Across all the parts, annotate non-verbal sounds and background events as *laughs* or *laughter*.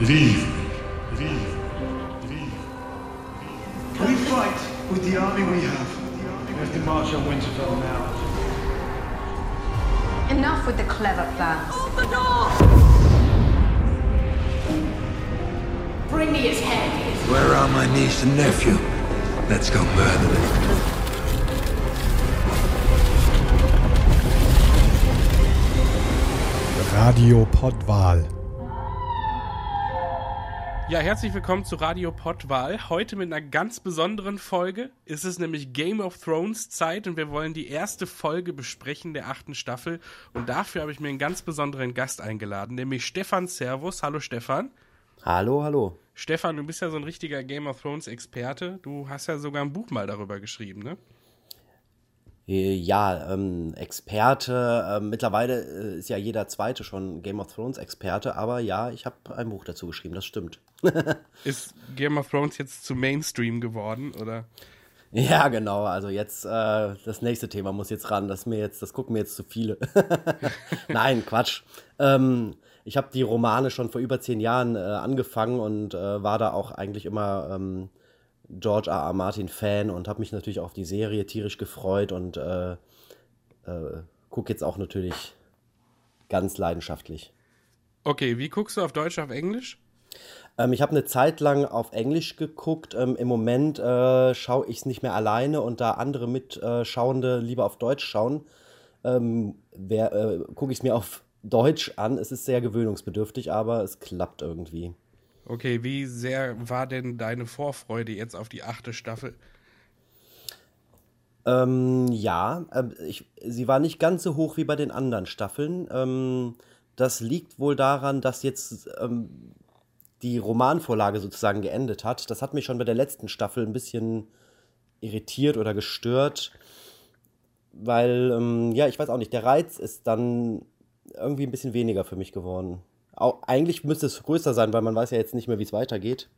Leave. Leave. Leave. We fight with the army we have? We have to march on Winterfell now. Enough with the clever plans. Open the door! Bring me his head. Where are my niece and nephew? Let's go murder them. Radio Pottwal. Ja, herzlich willkommen zu Radio Pottwal. Heute mit einer ganz besonderen Folge. Es ist nämlich Game of Thrones Zeit und wir wollen die erste Folge besprechen der achten Staffel. Und dafür habe ich mir einen ganz besonderen Gast eingeladen, nämlich Stefan Servus. Hallo Stefan. Hallo, hallo. Stefan, du bist ja so ein richtiger Game of Thrones Experte. Du hast ja sogar ein Buch mal darüber geschrieben, ne? Äh, Ja, ähm, Experte. Äh, mittlerweile äh, ist ja jeder Zweite schon Game of Thrones Experte, aber ja, ich habe ein Buch dazu geschrieben, das stimmt. *laughs* Ist Game of Thrones jetzt zu Mainstream geworden, oder? Ja, genau. Also jetzt äh, das nächste Thema muss jetzt ran. Das mir jetzt, das gucken mir jetzt zu viele. *laughs* Nein, Quatsch. Ähm, ich habe die Romane schon vor über zehn Jahren äh, angefangen und äh, war da auch eigentlich immer ähm, George R. R. Martin Fan und habe mich natürlich auf die Serie tierisch gefreut und äh, äh, gucke jetzt auch natürlich ganz leidenschaftlich. Okay, wie guckst du auf Deutsch, auf Englisch? Ähm, ich habe eine Zeit lang auf Englisch geguckt. Ähm, Im Moment äh, schaue ich es nicht mehr alleine und da andere Mitschauende lieber auf Deutsch schauen, ähm, äh, gucke ich es mir auf Deutsch an. Es ist sehr gewöhnungsbedürftig, aber es klappt irgendwie. Okay, wie sehr war denn deine Vorfreude jetzt auf die achte Staffel? Ähm, ja, ähm, ich, sie war nicht ganz so hoch wie bei den anderen Staffeln. Ähm, das liegt wohl daran, dass jetzt ähm, die Romanvorlage sozusagen geendet hat. Das hat mich schon bei der letzten Staffel ein bisschen irritiert oder gestört, weil, ähm, ja, ich weiß auch nicht, der Reiz ist dann irgendwie ein bisschen weniger für mich geworden. Au eigentlich müsste es größer sein, weil man weiß ja jetzt nicht mehr, wie es weitergeht.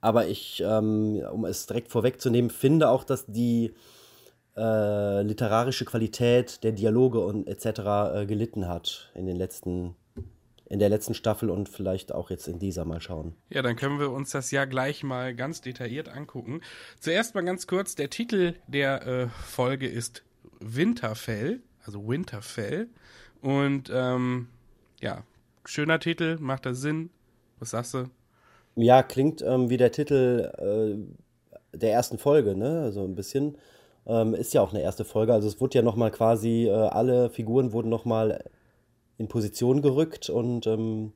Aber ich, ähm, um es direkt vorwegzunehmen, finde auch, dass die äh, literarische Qualität der Dialoge und etc. Äh, gelitten hat in den letzten, in der letzten Staffel und vielleicht auch jetzt in dieser mal schauen. Ja, dann können wir uns das ja gleich mal ganz detailliert angucken. Zuerst mal ganz kurz, der Titel der äh, Folge ist Winterfell, also Winterfell. Und ähm, ja, schöner Titel, macht das Sinn? Was sagst du? Ja, klingt ähm, wie der Titel äh, der ersten Folge, ne? So ein bisschen. Ähm, ist ja auch eine erste Folge. Also es wurde ja nochmal quasi, äh, alle Figuren wurden nochmal in Position gerückt und ähm,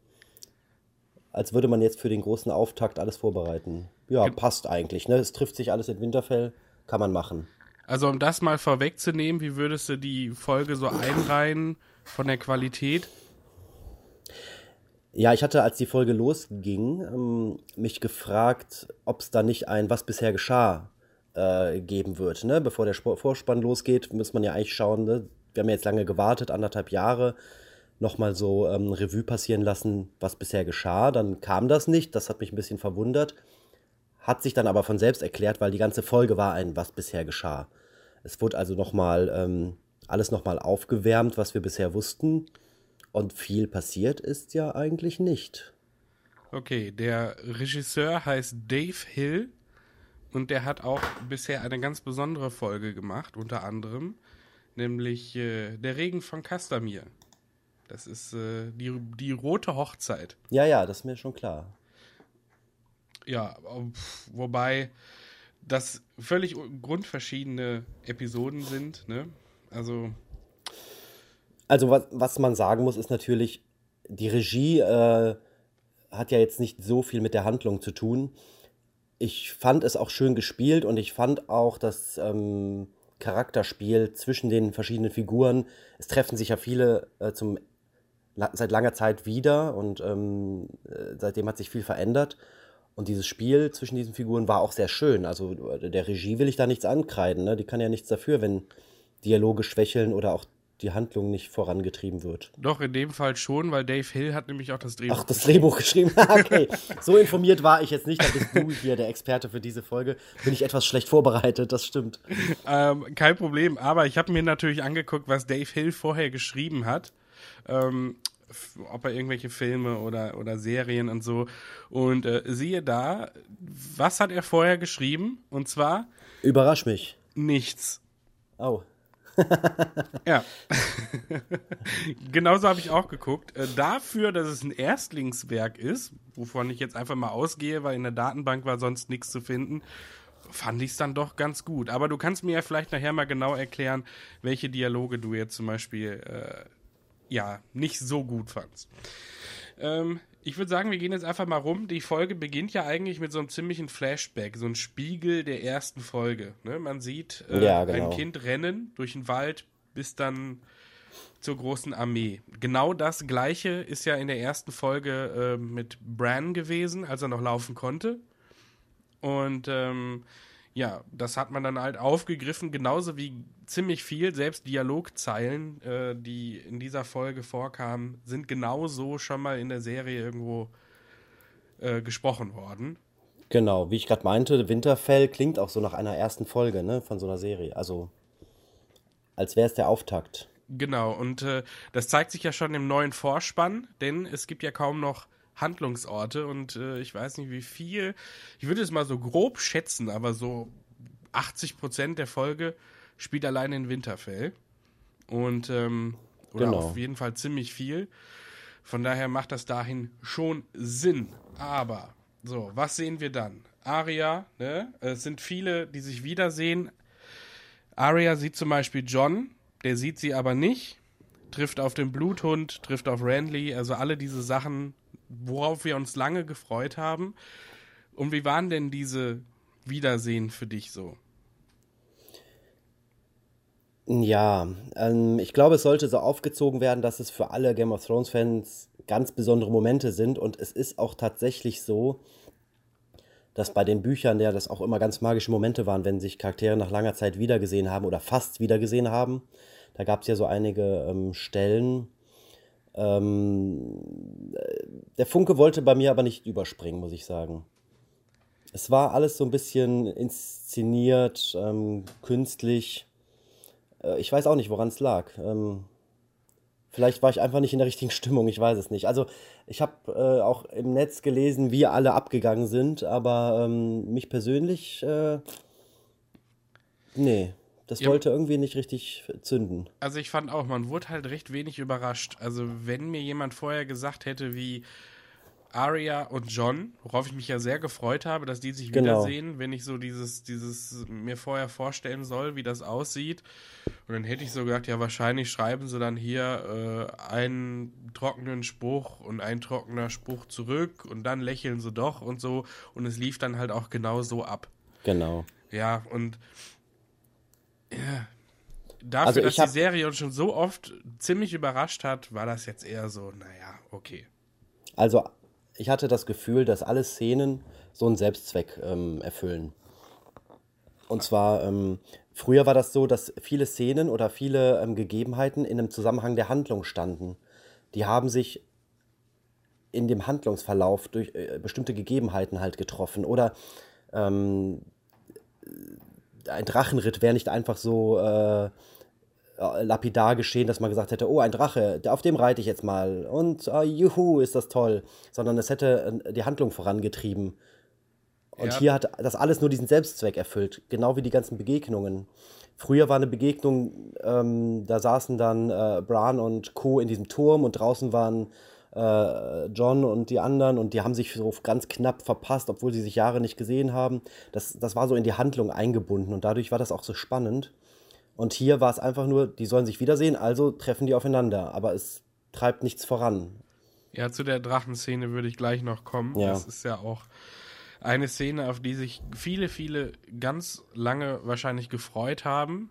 als würde man jetzt für den großen Auftakt alles vorbereiten. Ja, passt eigentlich, ne? Es trifft sich alles in Winterfell, kann man machen. Also um das mal vorwegzunehmen, wie würdest du die Folge so einreihen von der Qualität? Ja, ich hatte, als die Folge losging, ähm, mich gefragt, ob es da nicht ein Was bisher geschah äh, geben wird. Ne? Bevor der Spor Vorspann losgeht, muss man ja eigentlich schauen, ne? wir haben ja jetzt lange gewartet, anderthalb Jahre, nochmal so ähm, Revue passieren lassen, was bisher geschah. Dann kam das nicht, das hat mich ein bisschen verwundert. Hat sich dann aber von selbst erklärt, weil die ganze Folge war ein Was bisher geschah. Es wurde also nochmal ähm, alles nochmal aufgewärmt, was wir bisher wussten. Und viel passiert ist ja eigentlich nicht. Okay, der Regisseur heißt Dave Hill und der hat auch bisher eine ganz besondere Folge gemacht, unter anderem, nämlich äh, Der Regen von Castamir. Das ist äh, die, die rote Hochzeit. Ja, ja, das ist mir schon klar. Ja, wobei das völlig grundverschiedene Episoden sind, ne? Also, Also, was, was man sagen muss, ist natürlich, die Regie äh, hat ja jetzt nicht so viel mit der Handlung zu tun. Ich fand es auch schön gespielt und ich fand auch das ähm, Charakterspiel zwischen den verschiedenen Figuren. Es treffen sich ja viele äh, zum, la seit langer Zeit wieder und ähm, äh, seitdem hat sich viel verändert. Und dieses Spiel zwischen diesen Figuren war auch sehr schön. Also der Regie will ich da nichts ankreiden. Ne? Die kann ja nichts dafür, wenn Dialoge schwächeln oder auch die Handlung nicht vorangetrieben wird. doch in dem Fall schon, weil Dave Hill hat nämlich auch das Drehbuch. Ach, das Drehbuch geschrieben. *laughs* okay, *laughs* so informiert war ich jetzt nicht. Da bist du hier der Experte für diese Folge. Bin ich etwas schlecht vorbereitet, das stimmt. Ähm, kein Problem, aber ich habe mir natürlich angeguckt, was Dave Hill vorher geschrieben hat. Ähm, ob er irgendwelche Filme oder, oder Serien und so. Und äh, siehe da, was hat er vorher geschrieben? Und zwar Überrasch mich. nichts. Oh. *laughs* Ja. *laughs* Genauso habe ich auch geguckt. Äh, dafür, dass es ein Erstlingswerk ist, wovon ich jetzt einfach mal ausgehe, weil in der Datenbank war sonst nichts zu finden, fand ich es dann doch ganz gut. Aber du kannst mir ja vielleicht nachher mal genau erklären, welche Dialoge du jetzt zum Beispiel äh, ja nicht so gut fandst. Ähm, ich würde sagen, wir gehen jetzt einfach mal rum. Die Folge beginnt ja eigentlich mit so einem ziemlichen Flashback, so ein Spiegel der ersten Folge. Ne? Man sieht äh, Ja, genau. ein Kind rennen durch den Wald bis dann zur großen Armee. Genau das gleiche ist ja in der ersten Folge äh, mit Bran gewesen, als er noch laufen konnte. Und ähm, ja, das hat man dann halt aufgegriffen, genauso wie ziemlich viel, selbst Dialogzeilen, äh, die in dieser Folge vorkamen, sind genauso schon mal in der Serie irgendwo äh, gesprochen worden. Genau, wie ich gerade meinte, Winterfell klingt auch so nach einer ersten Folge, ne, von so einer Serie. Also, als wäre es der Auftakt. Genau, und äh, das zeigt sich ja schon im neuen Vorspann, denn es gibt ja kaum noch Handlungsorte und äh, ich weiß nicht wie viel, ich würde es mal so grob schätzen, aber so 80 Prozent der Folge spielt allein in Winterfell und ähm, oder Genau. auf jeden Fall ziemlich viel. Von daher macht das dahin schon Sinn. Aber so, was sehen wir dann? Aria, ne? Es sind viele, die sich wiedersehen. Arya sieht zum Beispiel John, der sieht sie aber nicht, trifft auf den Bluthund, trifft auf Renly, also alle diese Sachen, worauf wir uns lange gefreut haben. Und wie waren denn diese Wiedersehen für dich so? Ja, ähm, ich glaube, es sollte so aufgezogen werden, dass es für alle Game of Thrones-Fans ganz besondere Momente sind. Und es ist auch tatsächlich so, dass bei den Büchern ja das auch immer ganz magische Momente waren, wenn sich Charaktere nach langer Zeit wiedergesehen haben oder fast wiedergesehen haben. Da gab es ja so einige ähm, Stellen. Ähm, äh, der Funke wollte bei mir aber nicht überspringen, muss ich sagen. Es war alles so ein bisschen inszeniert, ähm, künstlich. Äh, Ich weiß auch nicht, woran es lag. Ähm, vielleicht war ich einfach nicht in der richtigen *laughs* Stimmung, ich weiß es nicht. Also ich habe äh, auch im Netz gelesen, wie alle abgegangen sind, aber ähm, mich persönlich, äh, nee, das Ja. wollte irgendwie nicht richtig zünden. Also ich fand auch, man wurde halt recht wenig überrascht. Also wenn mir jemand vorher gesagt hätte, wie Arya und John, worauf ich mich ja sehr gefreut habe, dass die sich Genau. wiedersehen, wenn ich so dieses, dieses mir vorher vorstellen soll, wie das aussieht. Und dann hätte ich so gedacht, ja, wahrscheinlich schreiben sie dann hier äh, einen trockenen Spruch und ein trockener Spruch zurück und dann lächeln sie doch und so. Und es lief dann halt auch genau so ab. Genau. Ja, und ja, dafür, Also ich dass die Serie uns schon so oft ziemlich überrascht hat, war das jetzt eher so, naja, okay. Also ich hatte das Gefühl, dass alle Szenen so einen Selbstzweck ähm, erfüllen. Und zwar, ähm, früher war das so, dass viele Szenen oder viele ähm, Gegebenheiten in einem Zusammenhang der Handlung standen. Die haben sich in dem Handlungsverlauf durch äh, bestimmte Gegebenheiten halt getroffen. Oder ähm, ein Drachenritt wäre nicht einfach so äh, lapidar geschehen, dass man gesagt hätte, oh, ein Drache, auf dem reite ich jetzt mal und ah, juhu, ist das toll, sondern es hätte äh, die Handlung vorangetrieben. Und Ja. hier hat das alles nur diesen Selbstzweck erfüllt, genau wie die ganzen Begegnungen. Früher war eine Begegnung, ähm, da saßen dann äh, Bran und Co. in diesem Turm und draußen waren äh, John und die anderen und die haben sich so ganz knapp verpasst, obwohl sie sich Jahre nicht gesehen haben. Das, das war so in die Handlung eingebunden und dadurch war das auch so spannend. Und hier war es einfach nur, die sollen sich wiedersehen, also treffen die aufeinander. Aber es treibt nichts voran. Ja, zu der Drachenszene würde ich gleich noch kommen. Ja. Das ist ja auch eine Szene, auf die sich viele, viele ganz lange wahrscheinlich gefreut haben.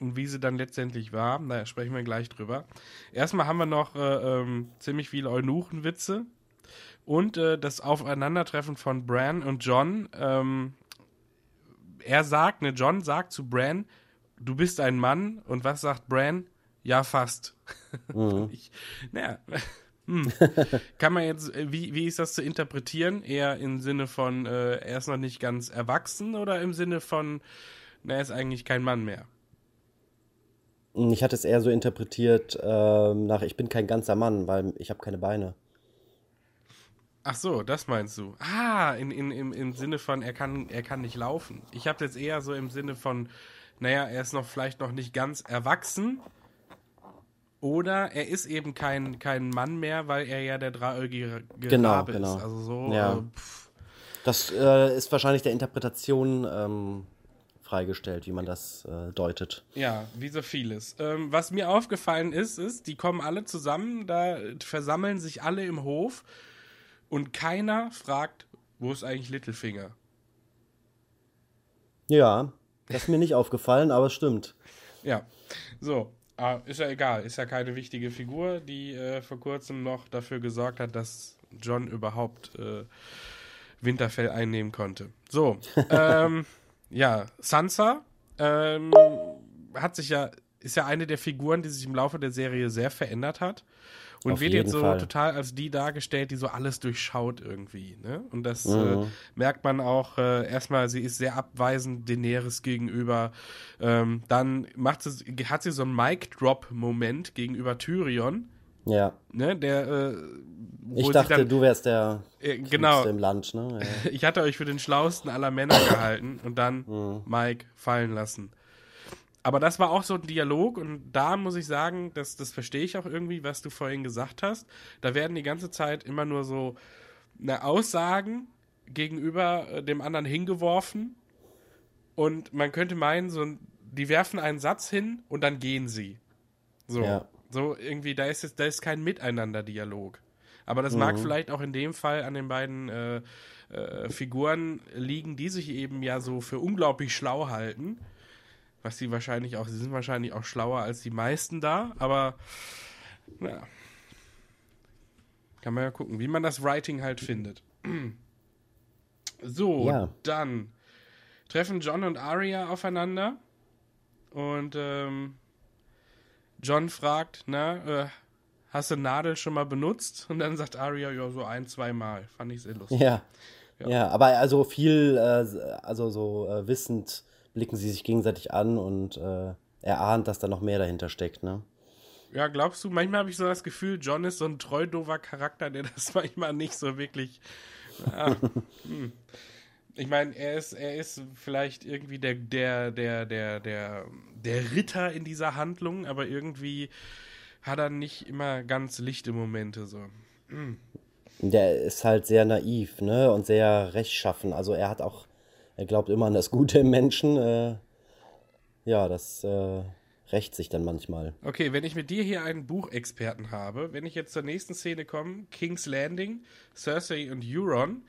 Und wie sie dann letztendlich war, da sprechen wir gleich drüber. Erstmal haben wir noch äh, ähm, ziemlich viele Eunuchenwitze und äh, das Aufeinandertreffen von Bran und John. Ähm, er sagt, ne, John sagt zu Bran, du bist ein Mann. Und was sagt Bran? Ja, fast. *laughs* ich, naja, *laughs* hm. kann man jetzt, äh, wie, wie ist das zu interpretieren? Eher im Sinne von, äh, er ist noch nicht ganz erwachsen oder im Sinne von, na, er ist eigentlich kein Mann mehr? Ich hatte es eher so interpretiert ähm, nach, ich bin kein ganzer Mann, weil ich habe keine Beine. Ach so, das meinst du. Ah, in, in, im, im Sinne von, er kann, er kann nicht laufen. Ich habe jetzt eher so im Sinne von, naja, er ist noch vielleicht noch nicht ganz erwachsen. Oder er ist eben kein, kein Mann mehr, weil er ja der dreieugige Genau, Rabe genau. ist. Also so, Ja. äh, Das äh, ist wahrscheinlich der Interpretation ähm, freigestellt, wie man das äh, deutet. Ja, wie so vieles. Ähm, was mir aufgefallen ist, ist, die kommen alle zusammen, da versammeln sich alle im Hof und keiner fragt, wo ist eigentlich Littlefinger? Ja, das ist mir nicht *laughs* aufgefallen, aber es stimmt. Ja, so. Ah, ist ja egal, ist ja keine wichtige Figur, die äh, vor kurzem noch dafür gesorgt hat, dass John überhaupt äh, Winterfell einnehmen konnte. So, *laughs* ähm, ja, Sansa ähm, hat sich ja, ist ja eine der Figuren, die sich im Laufe der Serie sehr verändert hat. Und Auf wird jetzt so Fall. total als die dargestellt, die so alles durchschaut irgendwie. Ne? Und das Mhm. äh, merkt man auch äh, erstmal, sie ist sehr abweisend Daenerys gegenüber. Ähm, dann macht sie, hat sie so einen Mic-Drop-Moment gegenüber Tyrion. Ja. Ne, der, äh, Ich dachte, dann, du wärst der äh, genau, im Land, ne? Ja. *laughs* ich hatte euch für den schlauesten aller Männer *coughs* gehalten und dann Mhm. Mike fallen lassen. Aber das war auch so ein Dialog und da muss ich sagen, das, das verstehe ich auch irgendwie, was du vorhin gesagt hast. Da werden die ganze Zeit immer nur so eine Aussagen gegenüber äh, dem anderen hingeworfen und man könnte meinen, so, die werfen einen Satz hin und dann gehen sie. So, Ja. So irgendwie, da ist jetzt, da ist kein Miteinander-Dialog. Aber das mag vielleicht auch in dem Fall an den beiden äh, äh, Figuren liegen, die sich eben ja so für unglaublich schlau halten. Was sie wahrscheinlich auch, sie sind wahrscheinlich auch schlauer als die meisten da, aber naja. Kann man ja gucken, wie man das Writing halt findet. *clears throat* So, Ja. dann treffen John und Arya aufeinander und ähm, John fragt, na, äh, hast du Nadel schon mal benutzt? Und dann sagt Arya, ja, so ein, zwei Mal. Fand ich sehr lustig. Ja. ja. aber also viel, äh, also so äh, wissend blicken sie sich gegenseitig an und äh, er ahnt, dass da noch mehr dahinter steckt, ne? Ja, glaubst du, manchmal habe ich so das Gefühl, John ist so ein treu doofer Charakter, der das *laughs* manchmal nicht so wirklich. Ja, hm. Ich meine, er ist, er ist vielleicht irgendwie der, der, der, der, der, der Ritter in dieser Handlung, aber irgendwie hat er nicht immer ganz lichte Momente so. Der ist halt sehr naiv, ne? Und sehr rechtschaffen. Also er hat auch, er glaubt immer an das Gute im Menschen. Äh, ja, das äh, rächt sich dann manchmal. Okay, wenn ich mit dir hier einen Buchexperten habe, wenn ich jetzt zur nächsten Szene komme, King's Landing, Cersei und Euron,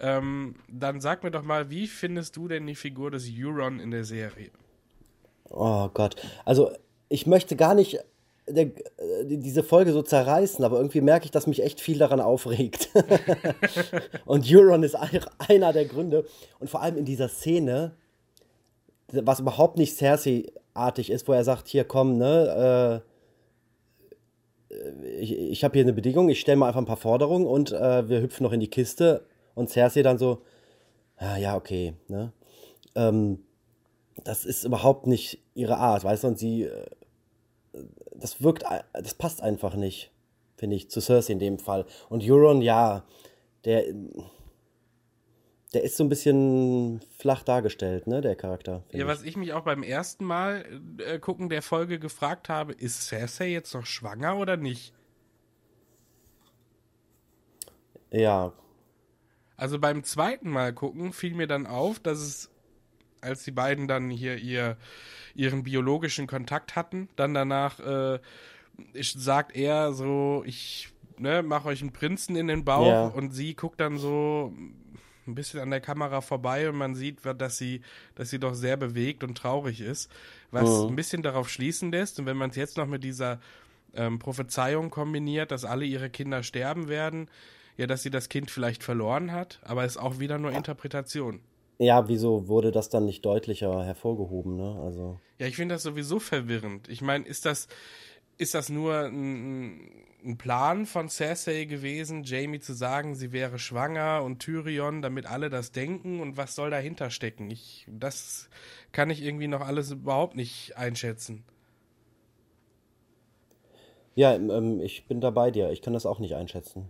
ähm, dann sag mir doch mal, wie findest du denn die Figur des Euron in der Serie? Oh Gott. Also ich möchte gar nicht der, äh, die- diese Folge so zerreißen, aber irgendwie merke ich, dass mich echt viel daran aufregt. *laughs* *laughs* und Euron ist einer der Gründe. Und vor allem in dieser Szene, was überhaupt nicht Cersei-artig ist, wo er sagt, hier komm, ne, äh, ich, ich habe hier eine Bedingung, ich stelle mal einfach ein paar Forderungen und äh, wir hüpfen noch in die Kiste. Und Cersei dann so, ah, ja, okay, ne. Ähm, das ist überhaupt nicht ihre Art, weißt du, und sie, äh, das wirkt, das passt einfach nicht, finde ich, zu Cersei in dem Fall. Und Euron, ja, der, der ist so ein bisschen flach dargestellt, ne, der Charakter. Ja, ich. was ich mich auch beim ersten Mal äh, gucken der Folge gefragt habe, ist Cersei jetzt noch schwanger oder nicht? Ja, Also beim zweiten Mal gucken fiel mir dann auf, dass es, als die beiden dann hier ihr, ihren biologischen Kontakt hatten, dann danach äh, ich- sagt er so, ich ne, mach euch einen Prinzen in den Bauch Ja. und sie guckt dann so ein bisschen an der Kamera vorbei und man sieht, dass sie, dass sie doch sehr bewegt und traurig ist, was Mhm. ein bisschen darauf schließen lässt. Und wenn man es jetzt noch mit dieser ähm, Prophezeiung kombiniert, dass alle ihre Kinder sterben werden, ja, dass sie das Kind vielleicht verloren hat, aber ist auch wieder nur Interpretation. ja, wieso wurde das dann nicht deutlicher hervorgehoben, ne, also. Ja, ich finde das sowieso verwirrend. Ich meine, ist das, ist das nur ein, ein Plan von Cersei gewesen, Jamie zu sagen, sie wäre schwanger und Tyrion, damit alle das denken und was soll dahinter stecken? Ich, das kann ich irgendwie noch alles überhaupt nicht einschätzen. Ja, ähm, ich bin da bei dir. Ich kann das auch nicht einschätzen.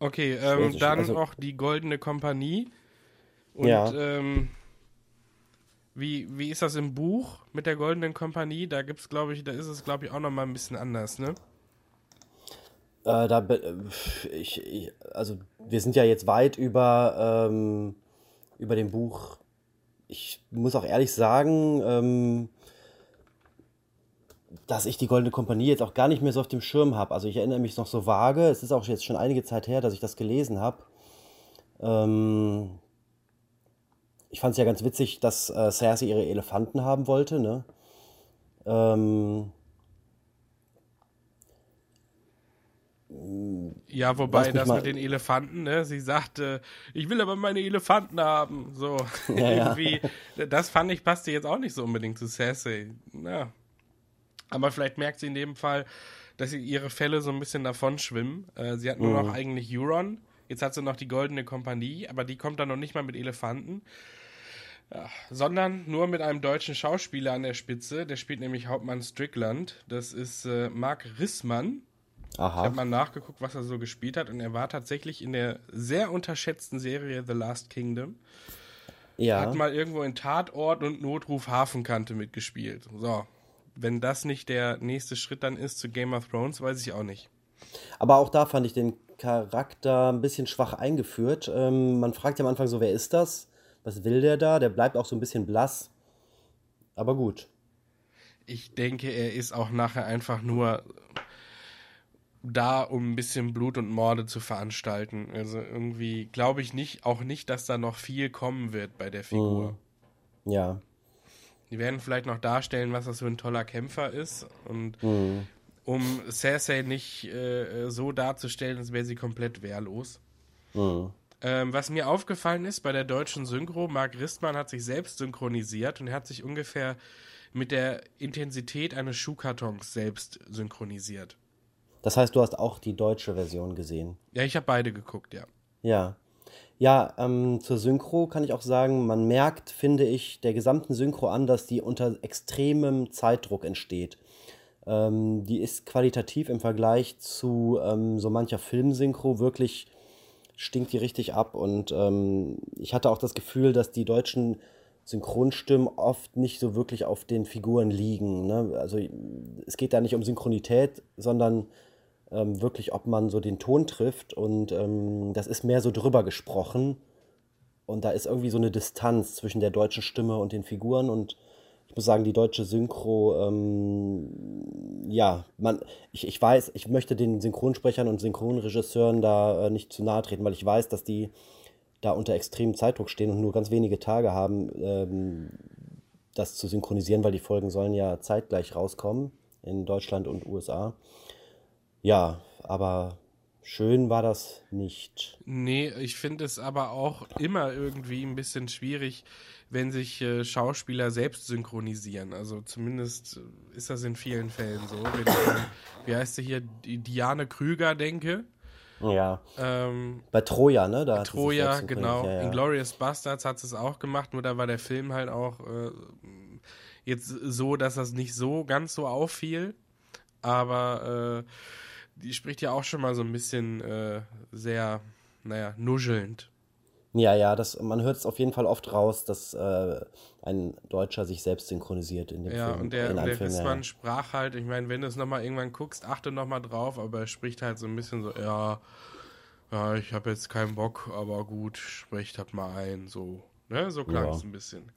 Okay, ähm, dann also- noch die Goldene Kompanie. Und Ja. ähm, wie, wie ist das im Buch mit der Goldenen Kompanie? Da gibt's, glaube ich, da ist es, glaube ich, auch noch mal ein bisschen anders, ne? Äh, da, äh, ich, ich, also wir sind ja jetzt weit über, ähm, über dem Buch. Ich muss auch ehrlich sagen, ähm, dass ich die Goldene Kompanie jetzt auch gar nicht mehr so auf dem Schirm habe. Also ich erinnere mich noch so vage. Es ist auch jetzt schon einige Zeit her, dass ich das gelesen habe. Ähm, ich fand es ja ganz witzig, dass äh, Cersei ihre Elefanten haben wollte. Ne? Ähm, Ja, wobei das mal- mit den Elefanten, ne? Sie sagte, ich will aber meine Elefanten haben. So, Ja, *laughs* ja. irgendwie. Das fand ich passte jetzt auch nicht so unbedingt zu Cersei. Ja. Aber vielleicht merkt sie in dem Fall, dass sie ihre Fälle so ein bisschen davon schwimmen. Äh, sie hat nur Mhm. noch eigentlich Euron. Jetzt hat sie noch die Goldene Kompanie, aber die kommt dann noch nicht mal mit Elefanten. Ja, sondern nur mit einem deutschen Schauspieler an der Spitze. Der spielt nämlich Hauptmann Strickland. Das ist äh, Marc Rissmann. Ich aha. habe mal nachgeguckt, was er so gespielt hat und er war tatsächlich in der sehr unterschätzten Serie The Last Kingdom. Ja. Hat mal irgendwo in Tatort und Notruf Hafenkante mitgespielt. So, wenn das nicht der nächste Schritt dann ist zu Game of Thrones, weiß ich auch nicht. Aber auch da fand ich den Charakter ein bisschen schwach eingeführt. Ähm, man fragt ja am Anfang so, wer ist das? Was will der da? Der bleibt auch so ein bisschen blass. Aber gut. Ich denke, er ist auch nachher einfach nur da, um ein bisschen Blut und Morde zu veranstalten. Also irgendwie glaube ich nicht, auch nicht, dass da noch viel kommen wird bei der Figur. Ja. Die werden vielleicht noch darstellen, was das für ein toller Kämpfer ist. Und um Cersei nicht äh, so darzustellen, als wäre sie komplett wehrlos. Ähm, was mir aufgefallen ist bei der deutschen Synchro, Marc Ristmann hat sich selbst synchronisiert und er hat sich ungefähr mit der Intensität eines Schuhkartons selbst synchronisiert. Das heißt, du hast auch die deutsche Version gesehen. Ja, ich habe beide geguckt, ja. Ja. Ja, ähm, zur Synchro kann ich auch sagen, man merkt, finde ich, der gesamten Synchro an, dass die unter extremem Zeitdruck entsteht. Ähm, die ist qualitativ im Vergleich zu ähm, so mancher Filmsynchro wirklich stinkt die richtig ab. Und ähm, ich hatte auch das Gefühl, dass die deutschen Synchronstimmen oft nicht so wirklich auf den Figuren liegen. Ne? Also es geht da nicht um Synchronität, sondern ähm, wirklich, ob man so den Ton trifft. Und ähm, das ist mehr so drüber gesprochen. Und da ist irgendwie so eine Distanz zwischen der deutschen Stimme und den Figuren. Und ich muss sagen, die deutsche Synchro, ähm, ja, man, ich, ich weiß, ich möchte den Synchronsprechern und Synchronregisseuren da äh, nicht zu nahe treten, weil ich weiß, dass die da unter extremem Zeitdruck stehen und nur ganz wenige Tage haben, ähm, das zu synchronisieren, weil die Folgen sollen ja zeitgleich rauskommen in Deutschland und USA. Ja, aber schön war das nicht. Nee, ich finde es aber auch immer irgendwie ein bisschen schwierig, wenn sich äh, Schauspieler selbst synchronisieren. Also zumindest äh, ist das in vielen Fällen so. Wenn ich an, wie heißt sie hier, die Diane Krüger denke. Ja, Ähm, bei Troja, ne? Da Troja, genau. Ja, ja. Inglourious Bastards hat es auch gemacht, nur da war der Film halt auch äh, jetzt so, dass das nicht so ganz so auffiel. Aber äh, die spricht ja auch schon mal so ein bisschen äh, sehr, naja, nuschelnd. Ja, ja, das, man hört es auf jeden Fall oft raus, dass äh, ein Deutscher sich selbst synchronisiert in dem Ja, Film. und der, in der Film, ja, sprach halt, ich meine, wenn du es nochmal irgendwann guckst, achte nochmal drauf, aber er spricht halt so ein bisschen so, ja, ja, ich habe jetzt keinen Bock, aber gut, sprecht halt mal ein, so, ne, so klang Ja. es ein bisschen.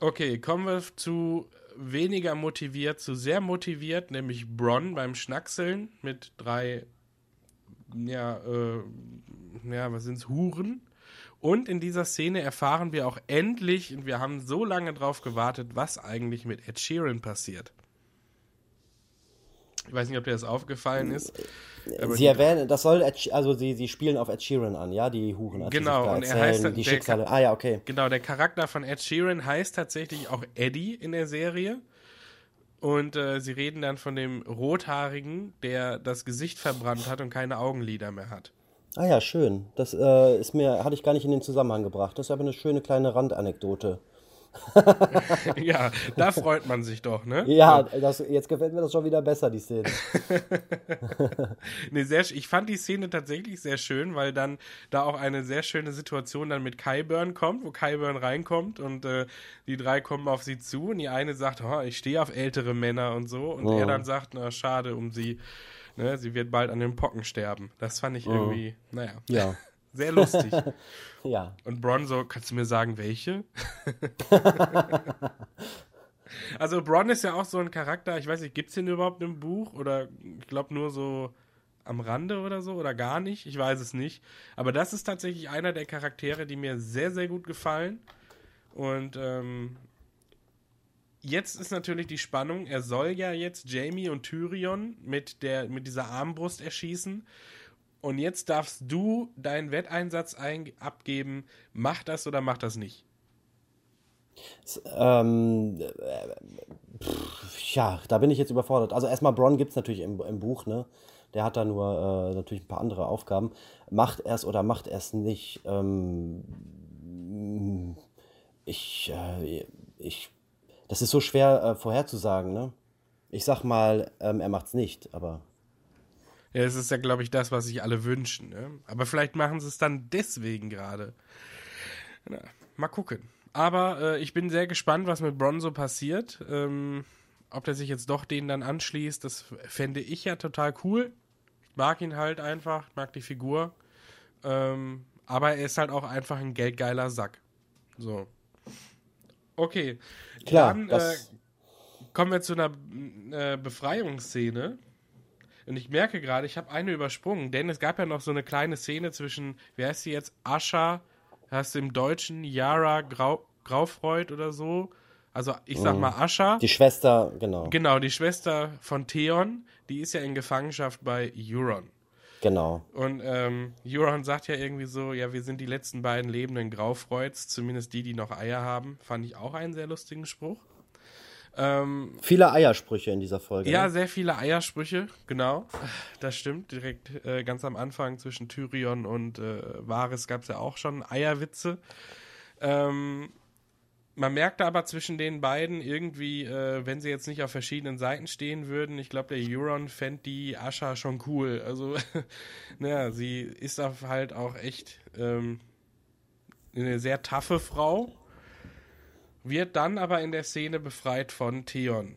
Okay, kommen wir zu weniger motiviert zu sehr motiviert, nämlich Bronn beim Schnackseln mit drei, ja, äh, ja, was sind's, Huren. Und in dieser Szene erfahren wir auch endlich, und wir haben so lange drauf gewartet, was eigentlich mit Ed Sheeran passiert. Ich weiß nicht, ob dir das aufgefallen ist. aber Sie erwähnen, das soll, also sie, sie spielen auf Ed Sheeran an, ja, die Huren. als sie Genau, und er heißt dann- die der Schicksale. Ah ja, okay. Genau, der Charakter von Ed Sheeran heißt tatsächlich auch Eddie in der Serie. Und äh, sie reden dann von dem Rothaarigen, der das Gesicht verbrannt hat und keine Augenlider mehr hat. Ah ja, schön. Das äh, ist mir, hatte ich gar nicht in den Zusammenhang gebracht. Das ist aber eine schöne kleine Randanekdote. *laughs* ja, da freut man sich doch, ne? Ja, das, jetzt gefällt mir das schon wieder besser, die Szene. *laughs* nee, sehr, ich fand die Szene tatsächlich sehr schön, weil dann da auch eine sehr schöne Situation dann mit Kyburn kommt, wo Kyburn reinkommt und äh, die drei kommen auf sie zu und die eine sagt, oh, ich stehe auf ältere Männer und so und er dann sagt, na schade um sie, ne, sie wird bald an den Pocken sterben. Das fand ich irgendwie, naja, Ja. *laughs* sehr lustig. *laughs* Ja. Und Bronzo, kannst du mir sagen, welche? *laughs* also Bron ist ja auch so ein Charakter, ich weiß nicht, gibt's den überhaupt im Buch? Oder ich glaube nur so am Rande oder so oder gar nicht? Ich weiß es nicht. Aber das ist tatsächlich einer der Charaktere, die mir sehr, sehr gut gefallen. Und ähm, jetzt ist natürlich die Spannung, er soll ja jetzt Jamie und Tyrion mit, der, mit dieser Armbrust erschießen. Und jetzt darfst du deinen Wetteinsatz ein abgeben, mach das oder mach das nicht. Ähm, äh, pff, ja, da bin ich jetzt überfordert. Also erstmal Bronn gibt es natürlich im, im Buch, ne? Der hat da nur äh, natürlich ein paar andere Aufgaben. Macht er es oder macht er es nicht? Ähm, ich, äh, ich, das ist so schwer äh, vorherzusagen, ne? Ich sag mal, ähm, er macht's nicht, aber Ja, das ist ja, glaube ich, das, was sich alle wünschen. Ne? Aber vielleicht machen sie es dann deswegen gerade. Mal gucken. Aber äh, ich bin sehr gespannt, was mit Bronzo passiert. Ähm, ob der sich jetzt doch denen dann anschließt, das fände ich ja total cool. Ich mag ihn halt einfach, mag die Figur. Ähm, aber er ist halt auch einfach ein geldgeiler Sack. So. Okay. klar, Dann, äh, kommen wir zu einer äh, Befreiungsszene. Und ich merke gerade, ich habe eine übersprungen, denn es gab ja noch so eine kleine Szene zwischen, wer heißt sie jetzt? Ascha, hast du im Deutschen Yara Grau, Graufreud oder so? Also ich sag mal Ascha. die Schwester, genau, Genau, die Schwester von Theon, die ist ja in Gefangenschaft bei Euron. genau. Und ähm, Euron sagt ja irgendwie so, ja, wir sind die letzten beiden lebenden Graufreuds, zumindest die, die noch Eier haben. Fand ich auch einen sehr lustigen Spruch. Ähm, Viele Eiersprüche in dieser Folge. ja, ne? sehr viele Eiersprüche, genau. Das stimmt. Direkt äh, ganz am Anfang zwischen Tyrion und äh, Varys gab es ja auch schon Eierwitze. Ähm, man merkte aber zwischen den beiden irgendwie, äh, wenn sie jetzt nicht auf verschiedenen Seiten stehen würden, ich glaube, der Euron fände die Ascha schon cool. Also, *laughs* naja, sie ist halt auch echt ähm, eine sehr taffe Frau. Wird dann aber in der Szene befreit von Theon.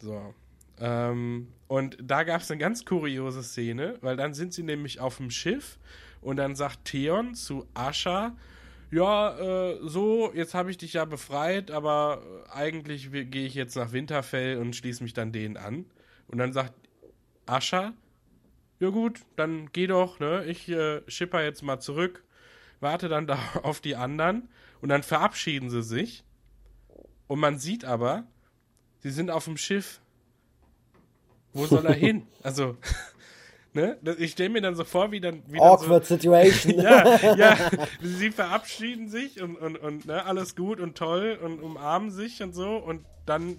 So. Ähm, und da gab es eine ganz kuriose Szene, weil dann sind sie nämlich auf dem Schiff und dann sagt Theon zu Ascha, ja, äh, so, jetzt habe ich dich ja befreit, aber eigentlich gehe ich jetzt nach Winterfell und schließe mich dann denen an. Und dann sagt Ascha, ja gut, dann geh doch, ne? Ich äh, schipper jetzt mal zurück, warte dann da *laughs* auf die anderen und dann verabschieden sie sich. Und man sieht aber, sie sind auf dem Schiff. Wo *laughs* soll er hin? Also, *laughs* ne? Ich stelle mir dann so vor, wie dann. Wie Awkward dann Situation. so, *laughs* ja, ja. Sie verabschieden sich und, und, und ne, alles gut und toll und umarmen sich und so. Und dann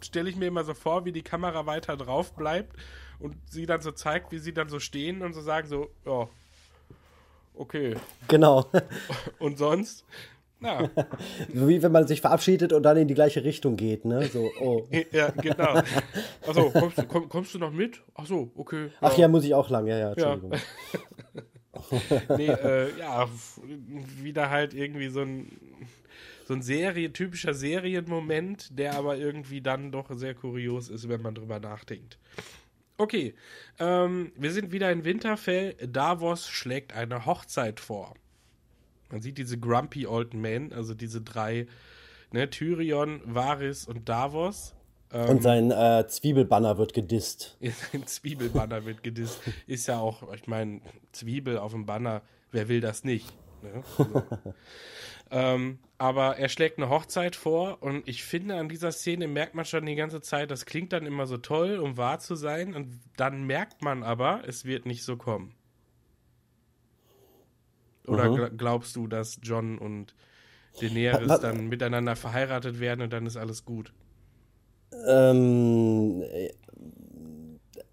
stelle ich mir immer so vor, wie die Kamera weiter drauf bleibt und sie dann so zeigt, wie sie dann so stehen und so sagen: so, ja, okay. Genau. Und sonst? Na, *laughs* Wie wenn man sich verabschiedet und dann in die gleiche Richtung geht, ne? So, oh. *laughs* ja, genau. Achso, kommst, du- komm, kommst du noch mit? Achso, okay. Ach ja, muss ich auch lang, ja, ja, Entschuldigung. *laughs* nee, äh, ja, wieder halt irgendwie so ein, so ein Serie, typischer Serienmoment, der aber irgendwie dann doch sehr kurios ist, wenn man drüber nachdenkt. Okay, ähm, wir sind wieder in Winterfell. Davos schlägt eine Hochzeit vor. Man sieht diese Grumpy Old Men, also diese drei, ne, Tyrion, Varys und Davos. Und sein äh, Zwiebelbanner wird gedisst. *laughs* Ein Zwiebelbanner wird gedisst. Ist ja auch, ich meine, Zwiebel auf dem Banner, wer will das nicht? Ne? So. *laughs* ähm, aber er schlägt eine Hochzeit vor und ich finde, an dieser Szene merkt man schon die ganze Zeit, das klingt dann immer so toll, um wahr zu sein. Und dann merkt man aber, es wird nicht so kommen. Oder gl- glaubst du, dass John und Daenerys Was- dann miteinander verheiratet werden und dann ist alles gut? Ähm, äh,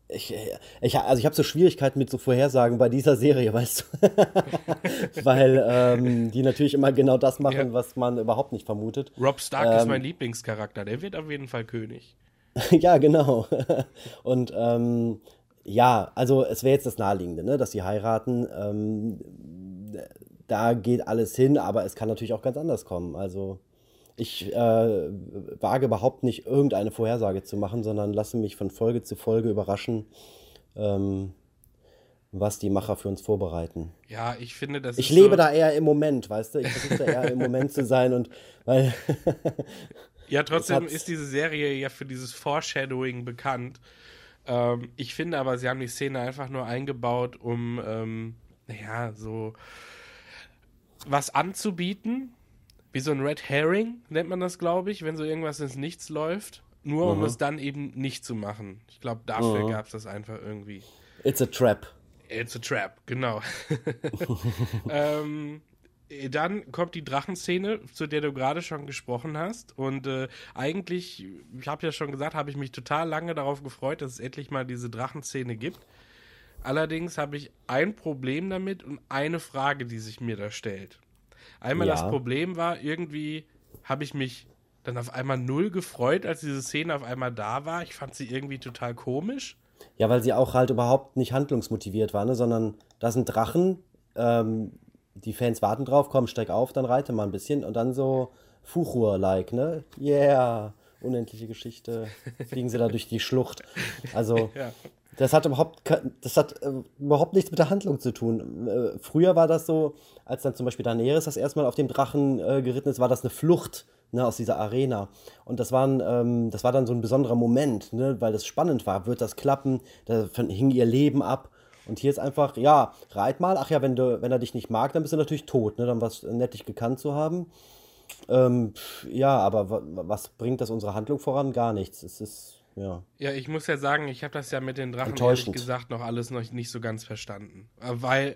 ich, ich, also ich habe so Schwierigkeiten mit so Vorhersagen bei dieser Serie, weißt du? *laughs* Weil ähm, die natürlich immer genau das machen, Ja. was man überhaupt nicht vermutet. Rob Stark ist Ähm, mein Lieblingscharakter. Der wird auf jeden Fall König. *laughs* ja, genau. *laughs* Und ähm, ja, also es wäre jetzt das Naheliegende, ne, dass sie heiraten. Ähm, da geht alles hin, aber es kann natürlich auch ganz anders kommen. Also ich äh, wage überhaupt nicht irgendeine Vorhersage zu machen, sondern lasse mich von Folge zu Folge überraschen, ähm, was die Macher für uns vorbereiten. Ja, ich finde, das Ich lebe so, da eher im Moment, weißt du? Ich versuche da eher im Moment zu sein und weil *laughs* Ja, trotzdem ist diese Serie ja für dieses Foreshadowing bekannt. Ähm, ich finde aber, sie haben die Szene einfach nur eingebaut, um, ähm, naja, so was anzubieten. Wie so ein Red Herring nennt man das, glaube ich, wenn so irgendwas ins Nichts läuft. Nur um es dann eben nicht zu machen. Ich glaube, dafür gab es das einfach irgendwie. it's a trap. It's a trap, genau. *laughs* ähm, dann kommt die Drachenszene, zu der du gerade schon gesprochen hast. Und äh, eigentlich, ich habe ja schon gesagt, habe ich mich total lange darauf gefreut, dass es endlich mal diese Drachenszene gibt. Allerdings habe ich ein Problem damit und eine Frage, die sich mir da stellt. Einmal Ja. das Problem war, irgendwie habe ich mich dann auf einmal null gefreut, als diese Szene auf einmal da war. Ich fand sie irgendwie total komisch. Ja, weil sie auch halt überhaupt nicht handlungsmotiviert war, ne? sondern da sind Drachen, ähm, die Fans warten drauf, komm, steig auf, dann reite mal ein bisschen und dann so Fuchur-like, ne? Yeah, unendliche Geschichte, fliegen sie da durch die Schlucht. Also, *laughs* Ja. Das hat überhaupt, das hat äh, überhaupt nichts mit der Handlung zu tun. Äh, früher war das so, als dann zum Beispiel Daenerys das erste Mal auf dem Drachen äh, geritten ist, war das eine Flucht ne, aus dieser Arena. Und das, waren, ähm, das war dann so ein besonderer Moment, ne, weil das spannend war. Wird das klappen? Da hing ihr Leben ab. Und hier ist einfach, ja, reit mal. Ach ja, wenn, du, wenn er dich nicht mag, dann bist du natürlich tot. Ne? Dann war es nett, dich gekannt zu haben. Ähm, ja, aber wa was bringt das unsere Handlung voran? Gar nichts. Es ist, ja. Ja, ich muss ja sagen, ich habe das ja mit den Drachen ehrlich gesagt noch alles noch nicht so ganz verstanden. Äh, Weil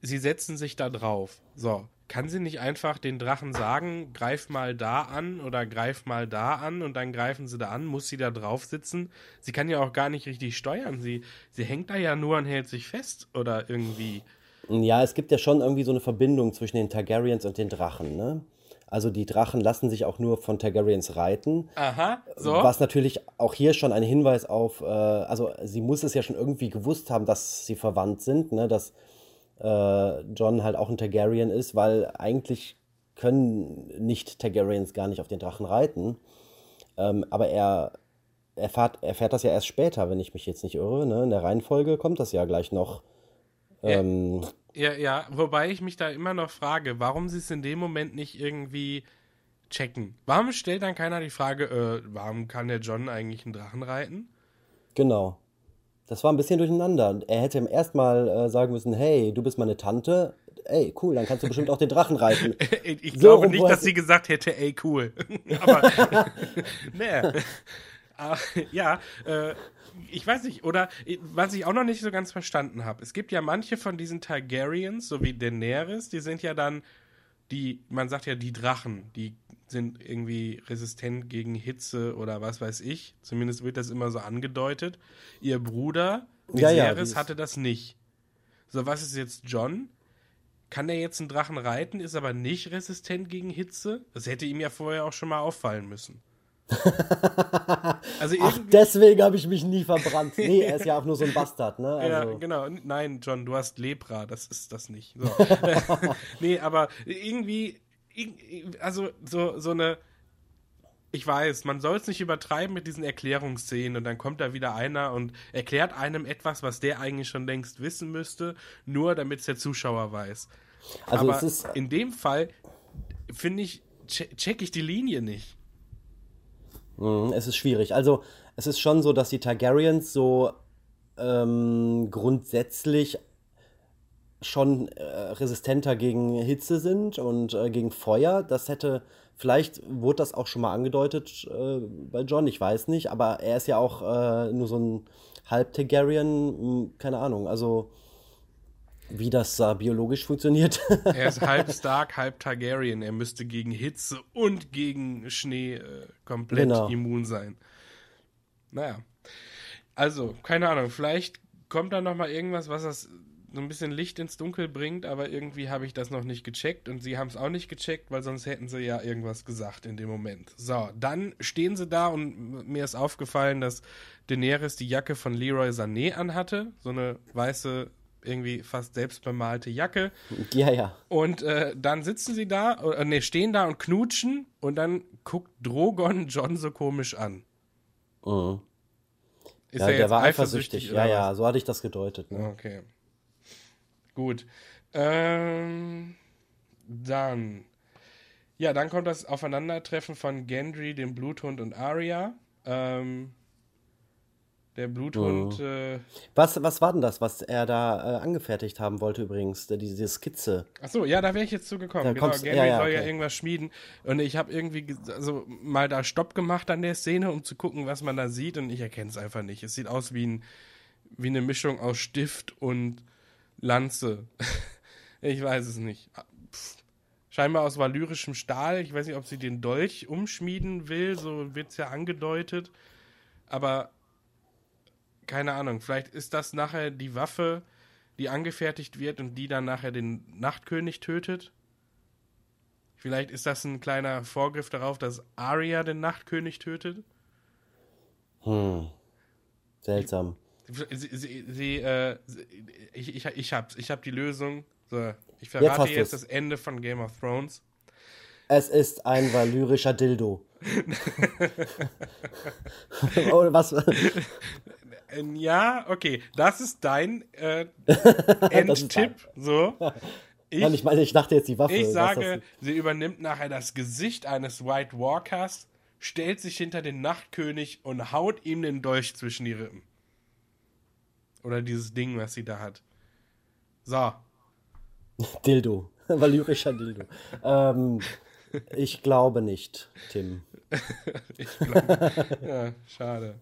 sie setzen sich da drauf. So, kann sie nicht einfach den Drachen sagen, greif mal da an oder greif mal da an und dann greifen sie da an, muss sie da drauf sitzen? Sie kann ja auch gar nicht richtig steuern. Sie, sie hängt da ja nur und hält sich fest oder irgendwie. Ja, es gibt ja schon irgendwie so eine Verbindung zwischen den Targaryens und den Drachen, ne? Also die Drachen lassen sich auch nur von Targaryens reiten. Aha, so. Was natürlich auch hier schon ein Hinweis auf, äh, also sie muss es ja schon irgendwie gewusst haben, dass sie verwandt sind, ne? dass äh, John halt auch ein Targaryen ist, weil eigentlich können nicht Targaryens gar nicht auf den Drachen reiten. Ähm, aber er erfährt, erfährt das ja erst später, wenn ich mich jetzt nicht irre. Ne? In der Reihenfolge kommt das ja gleich noch. Ähm, Ja, ja, wobei ich mich da immer noch frage, warum sie es in dem Moment nicht irgendwie checken. Warum stellt dann keiner die Frage, äh, warum kann der John eigentlich einen Drachen reiten? Genau. Das war ein bisschen durcheinander. Er hätte ihm erstmal äh, sagen müssen, hey, du bist meine Tante. Ey, cool, dann kannst du bestimmt auch den Drachen reiten. *laughs* Ich, So glaube nicht, dass sie gesagt hätte, ey, cool. *laughs* Aber, *laughs* nee. Ah, *laughs* ja, äh, ich weiß nicht, oder äh, was ich auch noch nicht so ganz verstanden habe. Es gibt ja manche von diesen Targaryens, so wie Daenerys, die sind ja dann die, man sagt ja die Drachen, die sind irgendwie resistent gegen Hitze oder was weiß ich. Zumindest wird das immer so angedeutet. Ihr Bruder, Ja, ja, ist- hatte das nicht. So, was ist jetzt John? Kann er jetzt einen Drachen reiten, ist aber nicht resistent gegen Hitze? Das hätte ihm ja vorher auch schon mal auffallen müssen. Also Ach, deswegen habe ich mich nie verbrannt. Nee, er ist ja auch nur so ein *laughs* Bastard, ne? ja, Also, genau. Nein, John, du hast Lepra, das ist das nicht. So. *laughs* *laughs* nee, aber irgendwie, irg- also so, so eine. Ich weiß, man soll es nicht übertreiben mit diesen Erklärungsszenen und dann kommt da wieder einer und erklärt einem etwas, was der eigentlich schon längst wissen müsste, nur damit es der Zuschauer weiß. Also aber in dem Fall, finde ich, che check ich die Linie nicht. Mhm, Es ist schwierig. Also, es ist schon so, dass die Targaryens so ähm, grundsätzlich schon äh, resistenter gegen Hitze sind und äh, gegen Feuer. Das hätte, vielleicht wurde das auch schon mal angedeutet äh, bei John, ich weiß nicht, aber er ist ja auch äh, nur so ein Halb-Targaryen, hm, keine Ahnung. Also, wie das da biologisch funktioniert. *laughs* Er ist halb Stark, halb Targaryen. Er müsste gegen Hitze und gegen Schnee äh, komplett Genau. immun sein. Naja. Also, keine Ahnung, vielleicht kommt da noch mal irgendwas, was das so ein bisschen Licht ins Dunkel bringt, aber irgendwie habe ich das noch nicht gecheckt und sie haben es auch nicht gecheckt, weil sonst hätten sie ja irgendwas gesagt in dem Moment. So, dann stehen sie da und mir ist aufgefallen, dass Daenerys die Jacke von Leroy Sané anhatte, so eine weiße, irgendwie fast selbstbemalte Jacke. *laughs* Ja, ja. Und äh, dann sitzen sie da, äh, ne, stehen da und knutschen und dann guckt Drogon John so komisch an. Mhm. Ist Ja, er der war eifersüchtig Ja, ja, so hatte ich das gedeutet. Ne? Okay. Gut. Ähm, dann. Ja, dann kommt das Aufeinandertreffen von Gendry, dem Bluthund und Arya. Ähm, der Bluthund. Äh, Was, was war denn das, was er da äh, angefertigt haben wollte übrigens? Der- Diese Skizze. Achso, ja, da wäre ich jetzt zugekommen. Da Genau, kommst- Gendry ja, ja, soll ja okay. irgendwas schmieden. Und ich habe irgendwie ge- also mal da Stopp gemacht an der Szene, um zu gucken, was man da sieht. Und ich erkenne es einfach nicht. Es sieht aus wie, ein, wie eine Mischung aus Stift und Lanze. *laughs* ich weiß es nicht. Ah, Pff. Scheinbar aus valyrischem Stahl. Ich weiß nicht, ob sie den Dolch umschmieden will. So wird es ja angedeutet. Aber keine Ahnung. Vielleicht ist das nachher die Waffe, die angefertigt wird und die dann nachher den Nachtkönig tötet. Vielleicht ist das ein kleiner Vorgriff darauf, dass Arya den Nachtkönig tötet. Hm. Seltsam. Sie, sie, sie, äh, ich, ich, ich hab's, ich hab die Lösung. So, ich Jetzt verrate jetzt, du's. das Ende von Game of Thrones. Es ist ein valyrischer Dildo. *laughs* *laughs* Oder was? *laughs* Äh, Ja, okay, das ist dein äh, *laughs* Endtipp. So. *laughs* Ich, Nein, ich meine, ich dachte jetzt die Waffe. ich sage, sie übernimmt nachher das Gesicht eines White Walkers, stellt sich hinter den Nachtkönig und haut ihm den Dolch zwischen die Rippen. Oder dieses Ding, was sie da hat. So. *laughs* Dildo. Valyrischer Dildo. ähm, ich glaube nicht, Tim. Ja, schade.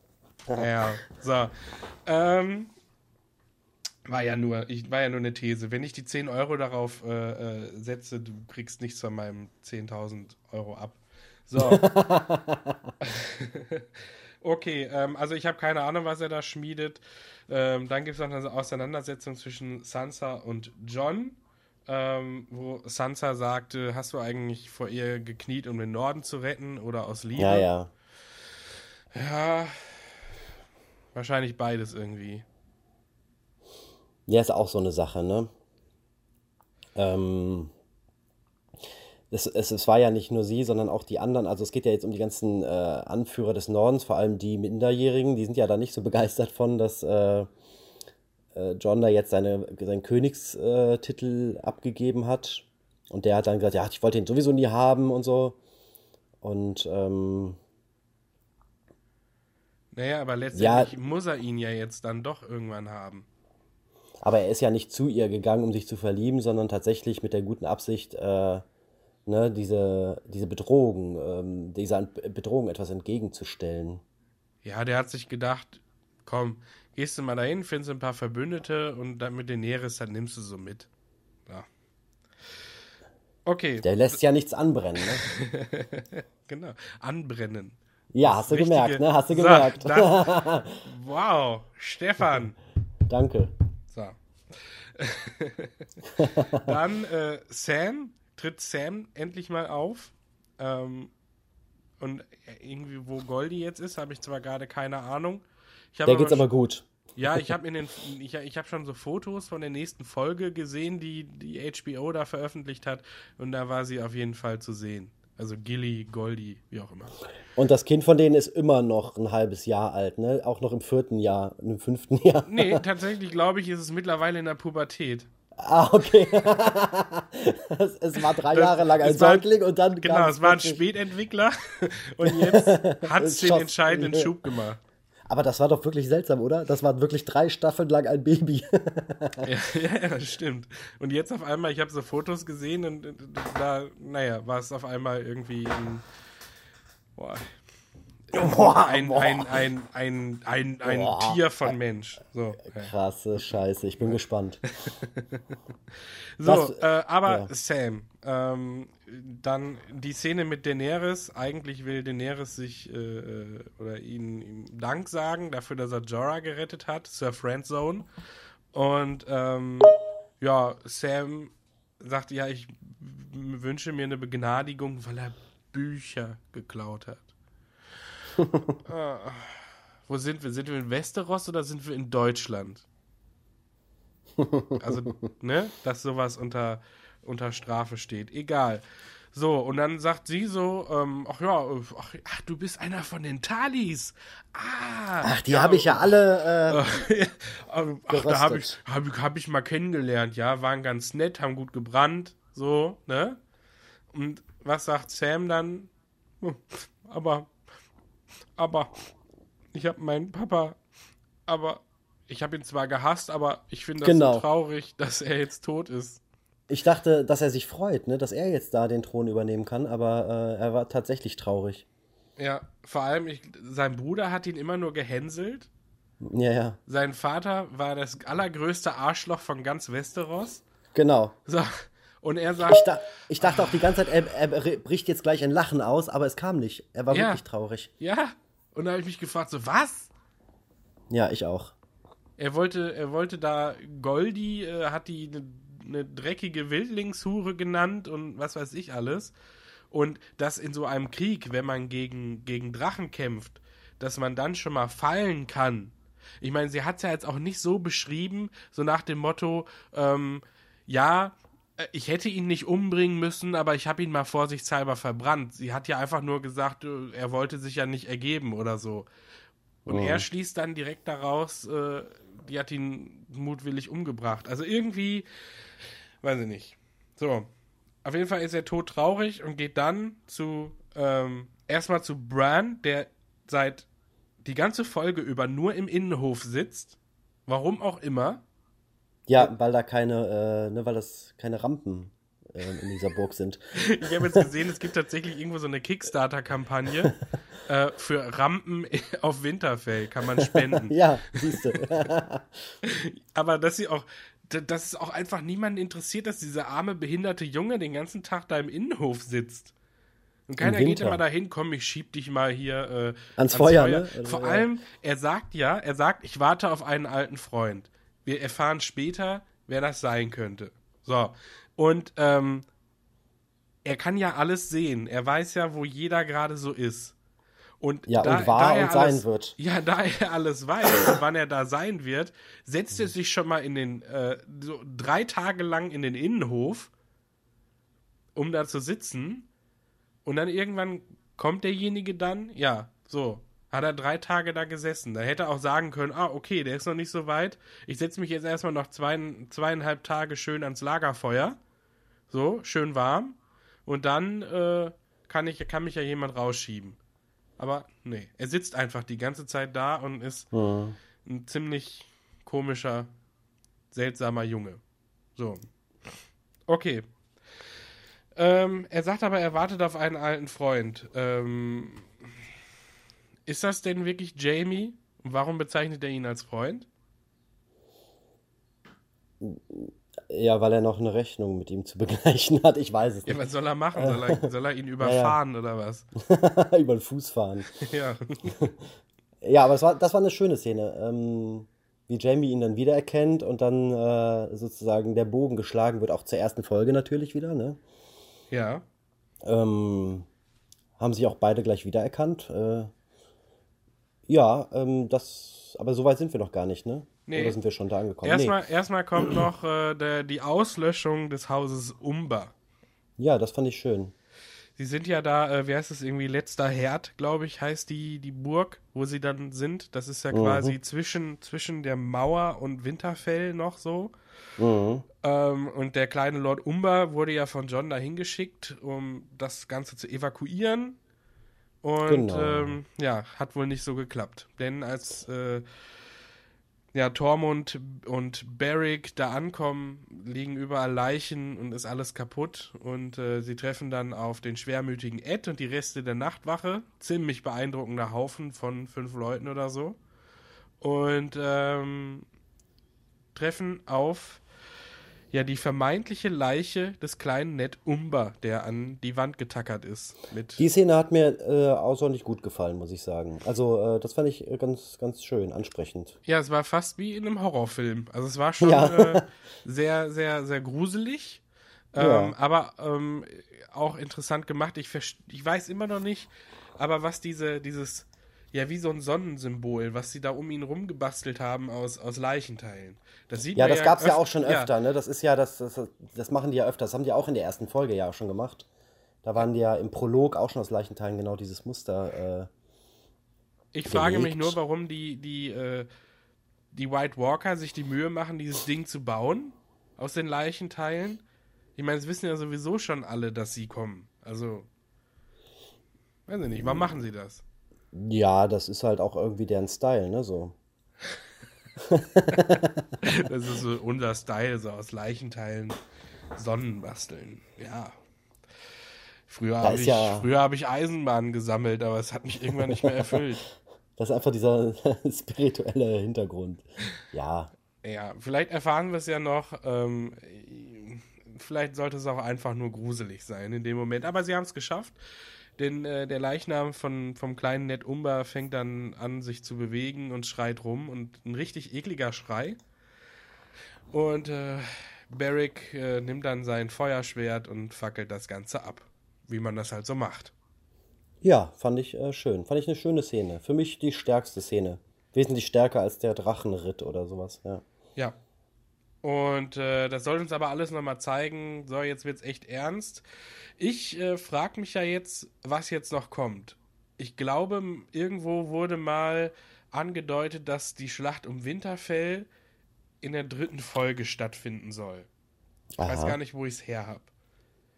Ja, so. Ähm, war ja nur, ich, war ja nur eine These. Wenn ich die 10 Euro darauf äh, äh, setze, du kriegst nichts von meinem 10.000 Euro ab. So. *laughs* okay, ähm, also ich habe keine Ahnung, was er da schmiedet. Ähm, dann gibt es noch eine Auseinandersetzung zwischen Sansa und John, ähm, wo Sansa sagte, hast du eigentlich vor ihr gekniet, um den Norden zu retten oder aus Liebe? Ja, ja. Ja, wahrscheinlich beides irgendwie. Ja, ist auch so eine Sache, ne? Ähm, es, es, es war ja nicht nur sie, sondern auch die anderen. Also es geht ja jetzt um die ganzen äh, Anführer des Nordens, vor allem die Minderjährigen. Die sind ja da nicht so begeistert von, dass äh, äh, John da jetzt seine, seinen Königstitel abgegeben hat. Und der hat dann gesagt, ja, ich wollte ihn sowieso nie haben und so. Und ähm, Naja, aber letztendlich muss er ihn ja jetzt dann doch irgendwann haben. Aber er ist ja nicht zu ihr gegangen, um sich zu verlieben, sondern tatsächlich mit der guten Absicht, äh, ne, diese, diese Bedrohung, ähm, dieser Bedrohung etwas entgegenzustellen. Ja, der hat sich gedacht, komm, gehst du mal dahin, findest ein paar Verbündete und dann mit den Neres, dann nimmst du so mit. Ja. Okay, Der lässt ja nichts anbrennen, ne? *laughs* genau. Anbrennen. Ja, hast du Richtige- gemerkt, ne? Hast du So, gemerkt. das- *laughs* wow, Stefan. Danke. So. *laughs* Dann äh, Sam, tritt Sam endlich mal auf. Ähm, und irgendwie, wo Goldie jetzt ist, habe ich zwar gerade keine Ahnung. Der geht's aber aber gut. Ja, ich habe in den ich, ich habe schon so Fotos von der nächsten Folge gesehen, die die HBO da veröffentlicht hat und da war sie auf jeden Fall zu sehen. Also Gilly, Goldie, wie auch immer. Und das Kind von denen ist immer noch ein halbes Jahr alt, ne? Auch noch im vierten Jahr, im fünften *laughs* Jahr. Nee, tatsächlich glaube ich, ist es mittlerweile in der Pubertät. Ah, okay. *laughs* es, es war drei Jahre lang ein Säugling und dann Genau, es war ein Spätentwickler *laughs* und jetzt hat es den entscheidenden Schub gemacht. Aber das war doch wirklich seltsam, oder? Das war wirklich drei Staffeln lang ein Baby. *laughs* Ja, ja, stimmt. Und jetzt auf einmal, ich habe so Fotos gesehen und da, naja, war es auf einmal irgendwie ein, boah, Boah, ein, boah. ein, ein, ein, ein, ein Boah. Tier von Mensch. So. Krasse Scheiße, ich bin gespannt. *laughs* so Was- äh, aber ja. Sam, ähm, dann die Szene mit Daenerys. Eigentlich will Daenerys sich äh, äh, oder ihn, ihm Dank sagen dafür, dass er Jorah gerettet hat, Sir Friendzone. Und ähm, ja, Sam sagt, ja, ich wünsche mir eine Begnadigung, weil er Bücher geklaut hat. *laughs* ah, wo sind wir? Sind wir in Westeros oder sind wir in Deutschland? Also, ne, dass sowas unter, unter Strafe steht. Egal. So, und dann sagt sie so, ähm, ach ja, ach, ach, du bist einer von den Talis. Ah. Ach, die habe ich ja alle. Äh, *laughs* Ach, da habe ich, hab ich, hab ich mal kennengelernt, ja, waren ganz nett, haben gut gebrannt, so, ne? Und was sagt Sam dann? Hm, Aber, aber, ich habe meinen Papa, aber, ich habe ihn zwar gehasst, aber ich finde das Genau. so traurig, dass er jetzt tot ist. Ich dachte, dass er sich freut, ne, dass er jetzt da den Thron übernehmen kann, aber äh, er war tatsächlich traurig. Ja, vor allem, ich, sein Bruder hat ihn immer nur gehänselt. Ja, ja, Sein Vater war das allergrößte Arschloch von ganz Westeros. genau. So, und er sagt, Ich, da, ich dachte auch die ganze Zeit, er, er bricht jetzt gleich ein Lachen aus, aber es kam nicht. Er war Ja. wirklich traurig. ja. Und da habe ich mich gefragt, so, was? Ja, ich auch. Er wollte, er wollte da Goldi, äh, hat die eine ne dreckige Wildlingshure genannt und was weiß ich alles. Und dass in so einem Krieg, wenn man gegen, gegen Drachen kämpft, dass man dann schon mal fallen kann. Ich meine, sie hat es ja jetzt auch nicht so beschrieben, so nach dem Motto, ähm, ja, äh, ich hätte ihn nicht umbringen müssen, aber ich habe ihn mal vorsichtshalber verbrannt. Sie hat ja einfach nur gesagt, äh, er wollte sich ja nicht ergeben oder so. Und er schließt dann direkt daraus, äh, die hat ihn mutwillig umgebracht. Also irgendwie, weiß ich nicht. So, auf jeden Fall ist er todtraurig und geht dann zu, ähm, erstmal zu Bran, der seit die ganze Folge über nur im Innenhof sitzt. Warum auch immer. Ja, weil da keine, äh, ne, weil das keine Rampen äh, in dieser Burg sind. *laughs* Ich habe jetzt gesehen, es gibt tatsächlich irgendwo so eine Kickstarter-Kampagne äh, für Rampen auf Winterfell. Kann man spenden. *laughs* Ja, siehst du. *laughs* Aber dass sie auch, dass es auch einfach niemanden interessiert, dass dieser arme, behinderte Junge den ganzen Tag da im Innenhof sitzt. Und keiner geht immer dahin, komm, ich schieb dich mal hier äh, Ans Feuer, ne? Vor allem, er sagt ja, er sagt, ich warte auf einen alten Freund. Wir erfahren später, wer das sein könnte. So. Und ähm, er kann ja alles sehen. Er weiß ja, wo jeder gerade so ist. Und Ja, da, und war er und sein alles, wird. Ja, da er alles weiß *coughs* wann er da sein wird, setzt er sich schon mal in den äh, so drei Tage lang in den Innenhof, um da zu sitzen. Und dann irgendwann kommt derjenige dann, ja, so, hat er drei Tage da gesessen. Da hätte er auch sagen können, ah, okay, der ist noch nicht so weit. Ich setze mich jetzt erstmal noch zwei, zweieinhalb Tage schön ans Lagerfeuer. So, schön warm. Und dann äh, kann, ich, kann mich ja jemand rausschieben. Aber nee, er sitzt einfach die ganze Zeit da und ist Hm. ein ziemlich komischer, seltsamer Junge. So. Okay. Ähm, er sagt aber, er wartet auf einen alten Freund. Ähm, ist das denn wirklich Jamie? Und warum bezeichnet er ihn als Freund? Ja, weil er noch eine Rechnung mit ihm zu begleichen hat. Ich weiß es Ja, nicht. was soll er machen? Soll er, soll er ihn *laughs* überfahren oder was? *laughs* Über den Fuß fahren. *laughs* Ja. Ja, aber war, das war eine schöne Szene. Ähm, wie Jamie ihn dann wiedererkennt und dann äh, sozusagen der Bogen geschlagen wird, auch zur ersten Folge natürlich wieder, ne? Ja. Ähm, haben sich auch beide gleich wiedererkannt. Äh, ja, ähm, das, aber so weit sind wir noch gar nicht, ne? Nee. Oder sind wir schon da angekommen? Erstmal, erstmal kommt noch äh, der, die Auslöschung des Hauses. Nee. Ja, das fand ich schön. Sie sind ja da, äh, wie heißt es irgendwie, letzter Herd, glaube ich, heißt die, die Burg, wo sie dann sind. Das ist ja quasi zwischen, zwischen der Mauer und Winterfell noch so. Mhm. Ähm, und der kleine Lord Umber wurde ja von John dahin geschickt, um das Ganze zu evakuieren. Und Genau. ähm, ja, hat wohl nicht so geklappt. Denn als äh, ja, Tormund und Beric da ankommen, liegen überall Leichen und ist alles kaputt. Und äh, sie treffen dann auf den schwermütigen Ed und die Reste der Nachtwache. Ziemlich beeindruckender Haufen von fünf Leuten oder so. Und ähm, treffen auf ja die vermeintliche Leiche des kleinen Ned Umber, der an die Wand getackert ist. Die Szene hat mir äh, außerordentlich gut gefallen, muss ich sagen. Also, äh, das fand ich äh, ganz, ganz schön, ansprechend. Ja, es war fast wie in einem Horrorfilm. Also es war schon Ja. äh, sehr, sehr, sehr gruselig. Ähm, Ja. Aber ähm, auch interessant gemacht. Ich, ich weiß immer noch nicht, aber was diese, dieses, ja, wie so ein Sonnensymbol, was sie da um ihn rumgebastelt haben aus, aus Leichenteilen. Das sieht Ja, man das gab's ja öf- auch schon öfter, ne? Das ist ja, das, das, das machen die ja öfter. Das haben die auch in der ersten Folge ja auch schon gemacht. Da waren die ja im Prolog auch schon aus Leichenteilen genau dieses Muster. Äh, Ich frage mich gelegt. nur, warum die, die, äh, die White Walker sich die Mühe machen, dieses Ding zu bauen aus den Leichenteilen. Ich meine, es wissen ja sowieso schon alle, dass sie kommen. Also, weiß ich nicht, warum machen sie das? Ja, das ist halt auch irgendwie deren Style, ne? So. *laughs* Das ist so unser Style, so aus Leichenteilen Sonnen basteln. Ja. Früher habe ich, ja- früher hab ich Eisenbahnen gesammelt, aber es hat mich irgendwann nicht mehr erfüllt. *laughs* Das ist einfach dieser *laughs* spirituelle Hintergrund. Ja, Ja, vielleicht erfahren wir es ja noch. Ähm, vielleicht sollte es auch einfach nur gruselig sein in dem Moment. Aber sie haben es geschafft. Denn äh, der Leichnam von, vom kleinen Ned Umber fängt dann an, sich zu bewegen und schreit rum. Und ein richtig ekliger Schrei. Und äh, Beric äh, nimmt dann sein Feuerschwert und fackelt das Ganze ab. Wie man das halt so macht. ja, fand ich äh, schön. Fand ich eine schöne Szene. Für mich die stärkste Szene. Wesentlich stärker als der Drachenritt oder sowas, ja. Ja. Und äh, das soll uns aber alles nochmal zeigen, so, jetzt wird's echt ernst. Ich äh, frage mich ja jetzt, was jetzt noch kommt. Ich glaube, irgendwo wurde mal angedeutet, dass die Schlacht um Winterfell in der dritten Folge stattfinden soll. Ich weiß gar nicht, wo ich es her habe.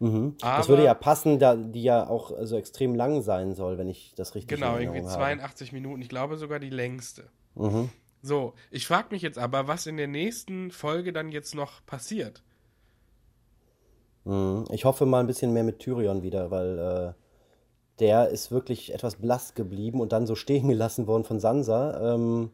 Mhm. Das würde ja passen, da die ja auch so extrem lang sein soll, wenn ich das richtig Genau, irgendwie Erinnerung habe. 82 Minuten. Ich glaube sogar die längste. Mhm. So, ich frage mich jetzt aber, was in der nächsten Folge dann jetzt noch passiert. Mhm. Ich hoffe mal ein bisschen mehr mit Tyrion wieder, weil äh, der ist wirklich etwas blass geblieben und dann so stehen gelassen worden von Sansa. Ähm,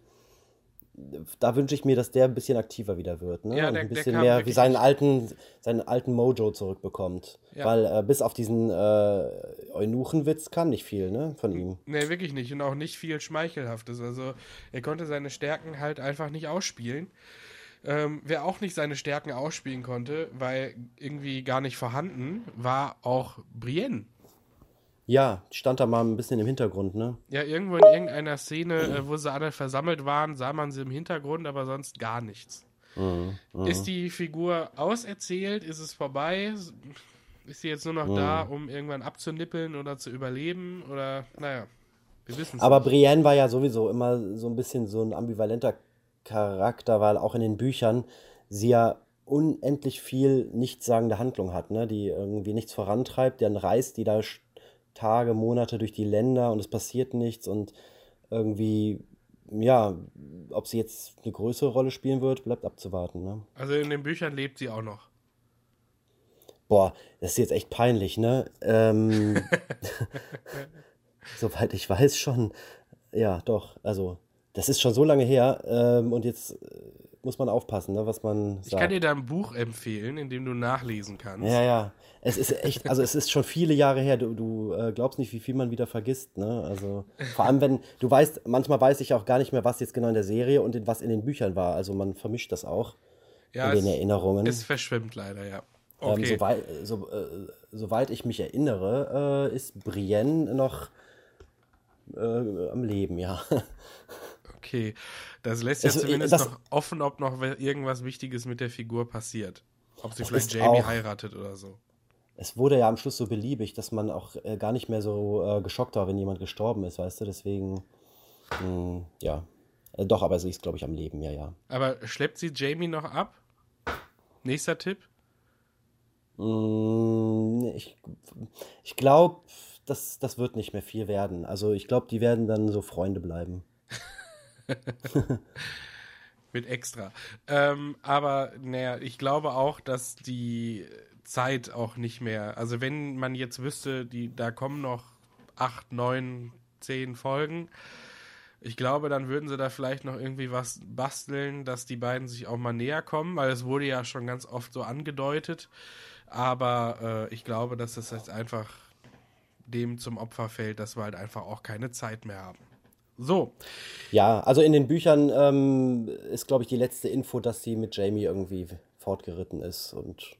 da wünsche ich mir, dass der ein bisschen aktiver wieder wird, ne? Ja, und der- ein bisschen mehr wie seinen alten, seinen alten Mojo zurückbekommt. Ja. Weil äh, bis auf diesen äh, Eunuchenwitz kam nicht viel, ne, von ihm. Nee, wirklich nicht. Und auch nicht viel Schmeichelhaftes. Also er konnte seine Stärken halt einfach nicht ausspielen. Ähm, wer auch nicht seine Stärken ausspielen konnte, weil irgendwie gar nicht vorhanden, war auch Brienne. Ja, stand da mal ein bisschen im Hintergrund, ne? Ja, irgendwo in irgendeiner Szene, äh, wo sie alle versammelt waren, sah man sie im Hintergrund, aber sonst gar nichts. Ist die Figur auserzählt? Ist es vorbei? Ist sie jetzt nur noch da, um irgendwann abzunippeln oder zu überleben? Oder, naja, wir wissen es Aber nicht. Brienne war ja sowieso immer so ein bisschen so ein ambivalenter Charakter, weil auch in den Büchern sie ja unendlich viel nichtssagende Handlung hat, ne? die irgendwie nichts vorantreibt. Dann reist die da Tage, Monate durch die Länder und es passiert nichts und irgendwie, ja, ob sie jetzt eine größere Rolle spielen wird, bleibt abzuwarten. Ne? Also in den Büchern lebt sie auch noch. Boah, das ist jetzt echt peinlich, ne? Ähm, *laughs* *laughs* soweit ich weiß schon. Ja, doch. Also, das ist schon so lange her. Ähm, und jetzt äh, muss man aufpassen, ne, was man Ich sagt. kann dir da ein Buch empfehlen, in dem du nachlesen kannst. ja, ja. Es ist echt, also es ist schon viele Jahre her. Du, du äh, glaubst nicht, wie viel man wieder vergisst, ne? Also, vor allem, wenn, du weißt, manchmal weiß ich auch gar nicht mehr, was jetzt genau in der Serie und in, was in den Büchern war. Also man vermischt das auch Ja, in den es, Erinnerungen. es verschwimmt leider, ja. Ähm, Okay. soweit, so, äh, soweit ich mich erinnere, äh, ist Brienne noch äh, am Leben, ja. Okay, das lässt ja Also, zumindest das- noch offen, ob noch irgendwas Wichtiges mit der Figur passiert. Ob sie vielleicht Jamie auch- heiratet oder so. Es wurde ja am Schluss so beliebig, dass man auch äh, gar nicht mehr so äh, geschockt war, wenn jemand gestorben ist, weißt du? Deswegen, mh, ja. Äh, doch, aber sie ist, glaube ich, am Leben, ja, ja. Aber schleppt sie Jamie noch ab? Nächster Tipp? Mh, ich ich glaube, das, das wird nicht mehr viel werden. Also ich glaube, die werden dann so Freunde bleiben. *laughs* Mit extra. Ähm, aber naja, ich glaube auch, dass die Zeit auch nicht mehr. Also wenn man jetzt wüsste, die, da kommen noch acht, neun, zehn Folgen. Ich glaube, dann würden sie da vielleicht noch irgendwie was basteln, dass die beiden sich auch mal näher kommen, weil es wurde ja schon ganz oft so angedeutet. Aber äh, ich glaube, dass das jetzt einfach dem zum Opfer fällt, dass wir halt einfach auch keine Zeit mehr haben. So. Ja, also in den Büchern ähm, ist, glaube ich, die letzte Info, dass sie mit Jamie irgendwie fortgeritten ist und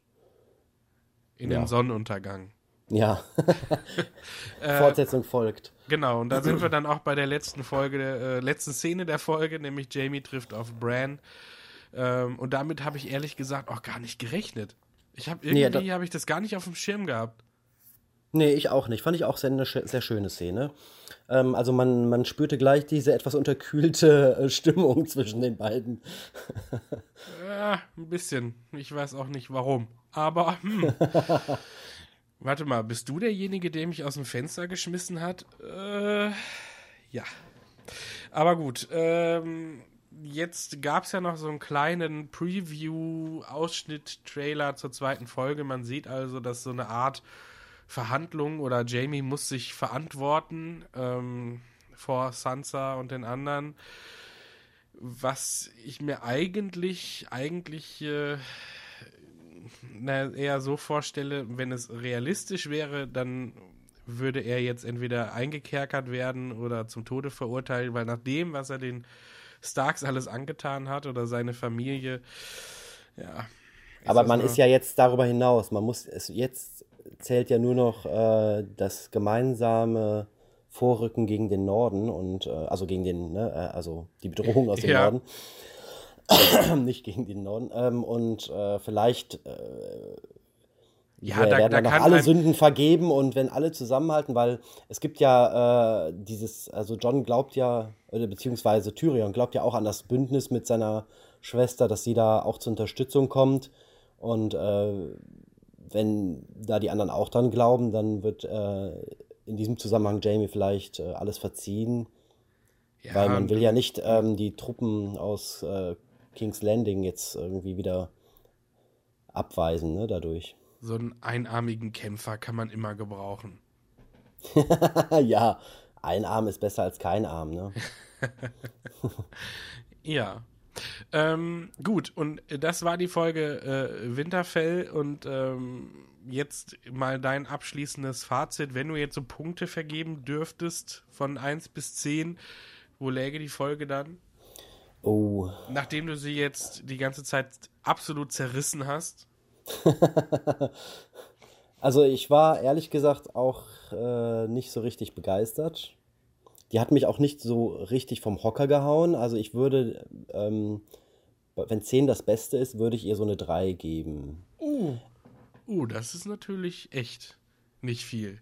In Ja. den Sonnenuntergang. ja, *laughs* *laughs* Fortsetzung folgt. Genau, und da sind wir dann auch bei der letzten Folge, der äh, letzten Szene der Folge, nämlich Jamie trifft auf Bran. Ähm, und damit habe ich ehrlich gesagt auch gar nicht gerechnet. Ich habe Nee, irgendwie da- habe ich das gar nicht auf dem Schirm gehabt. Nee, ich auch nicht. Fand ich auch sehr, eine sehr schöne Szene. Ähm, also man, man spürte gleich diese etwas unterkühlte äh, Stimmung *laughs* zwischen den beiden. Ja, ein bisschen. Ich weiß auch nicht warum. Aber hm. *laughs* Warte mal, bist du derjenige, der mich aus dem Fenster geschmissen hat? Äh, ja. Aber gut, ähm, jetzt gab es ja noch so einen kleinen Preview-Ausschnitt-Trailer zur zweiten Folge. Man sieht also, dass so eine Art Verhandlung oder Jamie muss sich verantworten ähm, vor Sansa und den anderen. Was ich mir eigentlich, eigentlich äh, na, eher so vorstelle, wenn es realistisch wäre, dann würde er jetzt entweder eingekerkert werden oder zum Tode verurteilt, weil nach dem, was er den Starks alles angetan hat oder seine Familie, ja. Aber man ist ja jetzt darüber hinaus. Man muss es jetzt zählt ja nur noch äh, das gemeinsame Vorrücken gegen den Norden und äh, also gegen den, ne, äh, also die Bedrohung aus dem Ja. Norden. *clears throat* Nicht gegen den Norden. Ähm, und äh, vielleicht äh, Ja, da- werden da kann alle Sünden vergeben und wenn alle zusammenhalten, weil es gibt ja äh, dieses, also John glaubt ja, oder beziehungsweise Tyrion glaubt ja auch an das Bündnis mit seiner Schwester, dass sie da auch zur Unterstützung kommt. Und äh, wenn da die anderen auch dran glauben, dann wird äh, in diesem Zusammenhang Jamie vielleicht äh, alles verziehen, ja, weil man will ja nicht ähm, die Truppen aus äh, King's Landing jetzt irgendwie wieder abweisen, ne, dadurch. so einen einarmigen Kämpfer kann man immer gebrauchen. *laughs* ja, ein Arm ist besser als kein Arm, ne? *laughs* Ja. Ähm, gut, und das war die Folge äh, Winterfell und ähm, jetzt mal dein abschließendes Fazit. Wenn du jetzt so Punkte vergeben dürftest von 1 bis 10, wo läge die Folge dann? Oh, Nachdem du sie jetzt die ganze Zeit absolut zerrissen hast. *laughs* also ich war ehrlich gesagt auch äh, nicht so richtig begeistert. Die hat mich auch nicht so richtig vom Hocker gehauen. Also ich würde, ähm, wenn 10 das Beste ist, würde ich ihr so eine 3 geben. Uh, das ist natürlich echt nicht viel.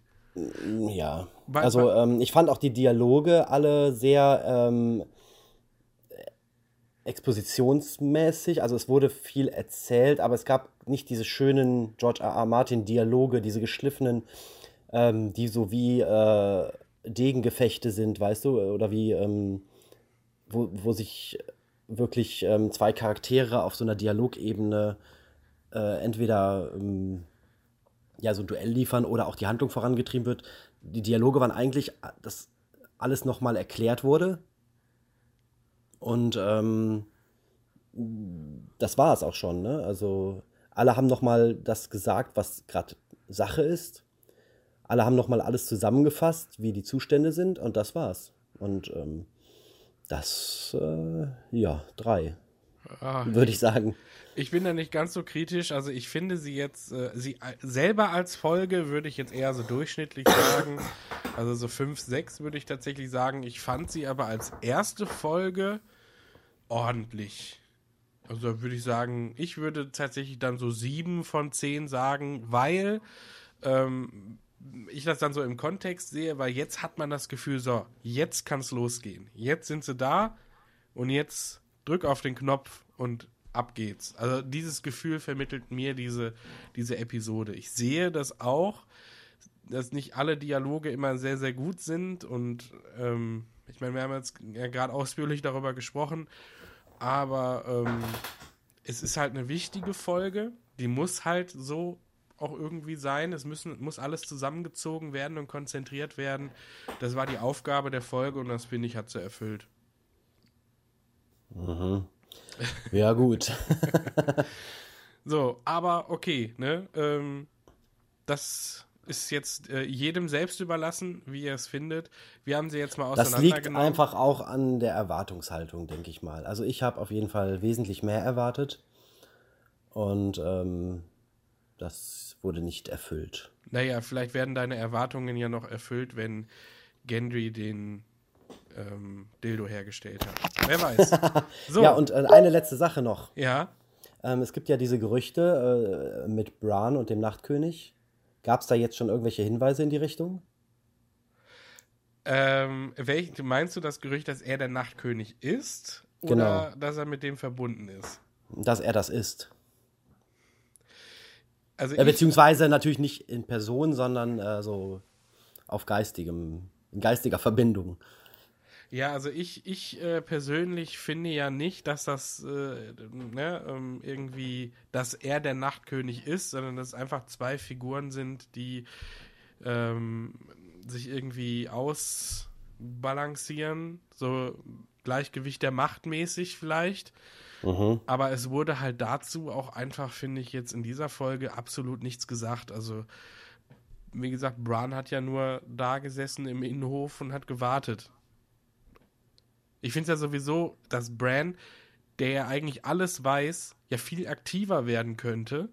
Ja, also ähm, ich fand auch die Dialoge alle sehr ähm, expositionsmäßig. Also es wurde viel erzählt, aber es gab nicht diese schönen George R. R. Martin Dialoge, diese geschliffenen, ähm, die so wie äh, Degengefechte sind, weißt du, oder wie ähm, wo, wo sich wirklich ähm, zwei Charaktere auf so einer Dialogebene äh, entweder ähm, ja, so ein Duell liefern oder auch die Handlung vorangetrieben wird. Die Dialoge waren eigentlich, dass alles nochmal erklärt wurde. Und ähm, das war es auch schon. Ne? Also alle haben nochmal das gesagt, was gerade Sache ist. Alle haben nochmal alles zusammengefasst, wie die Zustände sind. Und das war's. Und ähm, das, äh, ja, drei, Ah, würde ich sagen. Ich bin da nicht ganz so kritisch. Also ich finde sie jetzt, äh, sie äh, selber als Folge würde ich jetzt eher so durchschnittlich sagen. Also so 5, 6 würde ich tatsächlich sagen. Ich fand sie aber als erste Folge ordentlich. Also würde ich sagen, ich würde tatsächlich dann so 7 von 10 sagen, weil ähm, ich das dann so im Kontext sehe, weil jetzt hat man das Gefühl, so, jetzt kann es losgehen. Jetzt sind sie da und jetzt drück auf den Knopf und ab geht's. Also dieses Gefühl vermittelt mir diese, diese Episode. Ich sehe das auch, dass nicht alle Dialoge immer sehr, sehr gut sind und ähm, ich meine, wir haben jetzt ja gerade ausführlich darüber gesprochen aber ähm, es ist halt eine wichtige Folge. Die muss halt so auch irgendwie sein. Es müssen, muss alles zusammengezogen werden und konzentriert werden. Das war die Aufgabe der Folge und das finde ich, hat sie erfüllt. Ja, gut. *laughs* So, aber okay, ne? Ähm, das ist jetzt äh, jedem selbst überlassen, wie er es findet. Wir haben sie jetzt mal Das liegt auseinandergenommen. einfach auch an der Erwartungshaltung, denke ich mal. Also ich habe auf jeden Fall wesentlich mehr erwartet und ähm, das wurde nicht erfüllt. Naja, vielleicht werden deine Erwartungen ja noch erfüllt, wenn Gendry den ähm, Dildo hergestellt hat. Wer weiß. *laughs* So, Ja, und äh, eine letzte Sache noch. ja, Ähm, es gibt ja diese Gerüchte äh, mit Bran und dem Nachtkönig. Gab es da jetzt schon irgendwelche Hinweise in die Richtung? ähm, welch, meinst du das Gerücht, dass er der Nachtkönig ist? Genau. Oder dass er mit dem verbunden ist? Dass er das ist. Also ich, beziehungsweise natürlich nicht in Person, sondern äh, so auf geistigem, in geistiger Verbindung. Ja, also ich, ich äh, persönlich finde ja nicht, dass das äh, ne, ähm, irgendwie, dass er der Nachtkönig ist, sondern dass es einfach zwei Figuren sind, die ähm, sich irgendwie ausbalancieren, so Gleichgewicht der Macht mäßig vielleicht. Aber es wurde halt dazu auch einfach, finde ich, jetzt in dieser Folge absolut nichts gesagt. Also, wie gesagt, Bran hat ja nur da gesessen im Innenhof und hat gewartet. Ich finde es ja sowieso, dass Bran, der ja eigentlich alles weiß, ja viel aktiver werden könnte.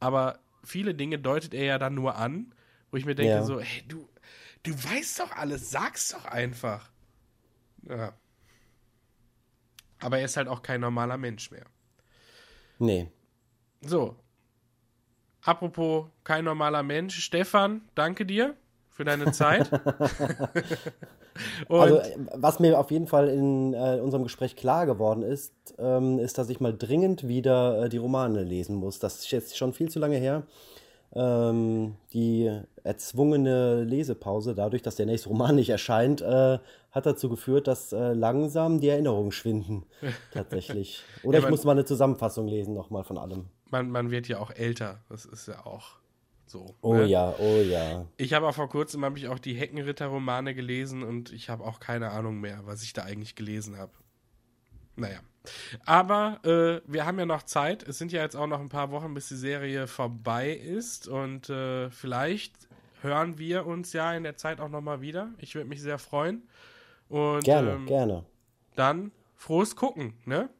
Aber viele Dinge deutet er ja dann nur an, wo ich mir denke Ja. so, hey, du, du weißt doch alles, sag's doch einfach. Ja. Aber er ist halt auch kein normaler Mensch mehr. Nee. So. Apropos kein normaler Mensch. Stefan, danke dir für deine Zeit. *laughs* Und Also, was mir auf jeden Fall in äh, unserem Gespräch klar geworden ist, ähm, ist, dass ich mal dringend wieder äh, die Romane lesen muss. Das ist jetzt schon viel zu lange her. Ähm, die erzwungene Lesepause, dadurch, dass der nächste Roman nicht erscheint, äh, hat dazu geführt, dass äh, langsam die Erinnerungen schwinden. *laughs* Tatsächlich. Oder Ja, ich man- muss mal eine Zusammenfassung lesen, nochmal von allem. man, man wird ja auch älter. Das ist ja auch so. Oh ne? ja, oh ja. Ich habe auch vor kurzem habe ich auch die Heckenritter-Romane gelesen und ich habe auch keine Ahnung mehr, was ich da eigentlich gelesen habe. Naja. Aber äh, wir haben ja noch Zeit. Es sind ja jetzt auch noch ein paar Wochen, bis die Serie vorbei ist. Und äh, vielleicht hören wir uns ja in der Zeit auch nochmal wieder. Ich würde mich sehr freuen. Und Gerne, ähm, gerne. dann frohes Gucken, ne?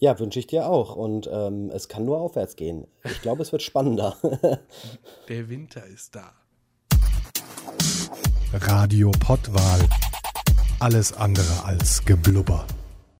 Ja, wünsche ich dir auch. Und ähm, es kann nur aufwärts gehen. Ich glaube, es wird spannender. *laughs* Der Winter ist da. Radio Pottwal. Alles andere als Geblubber.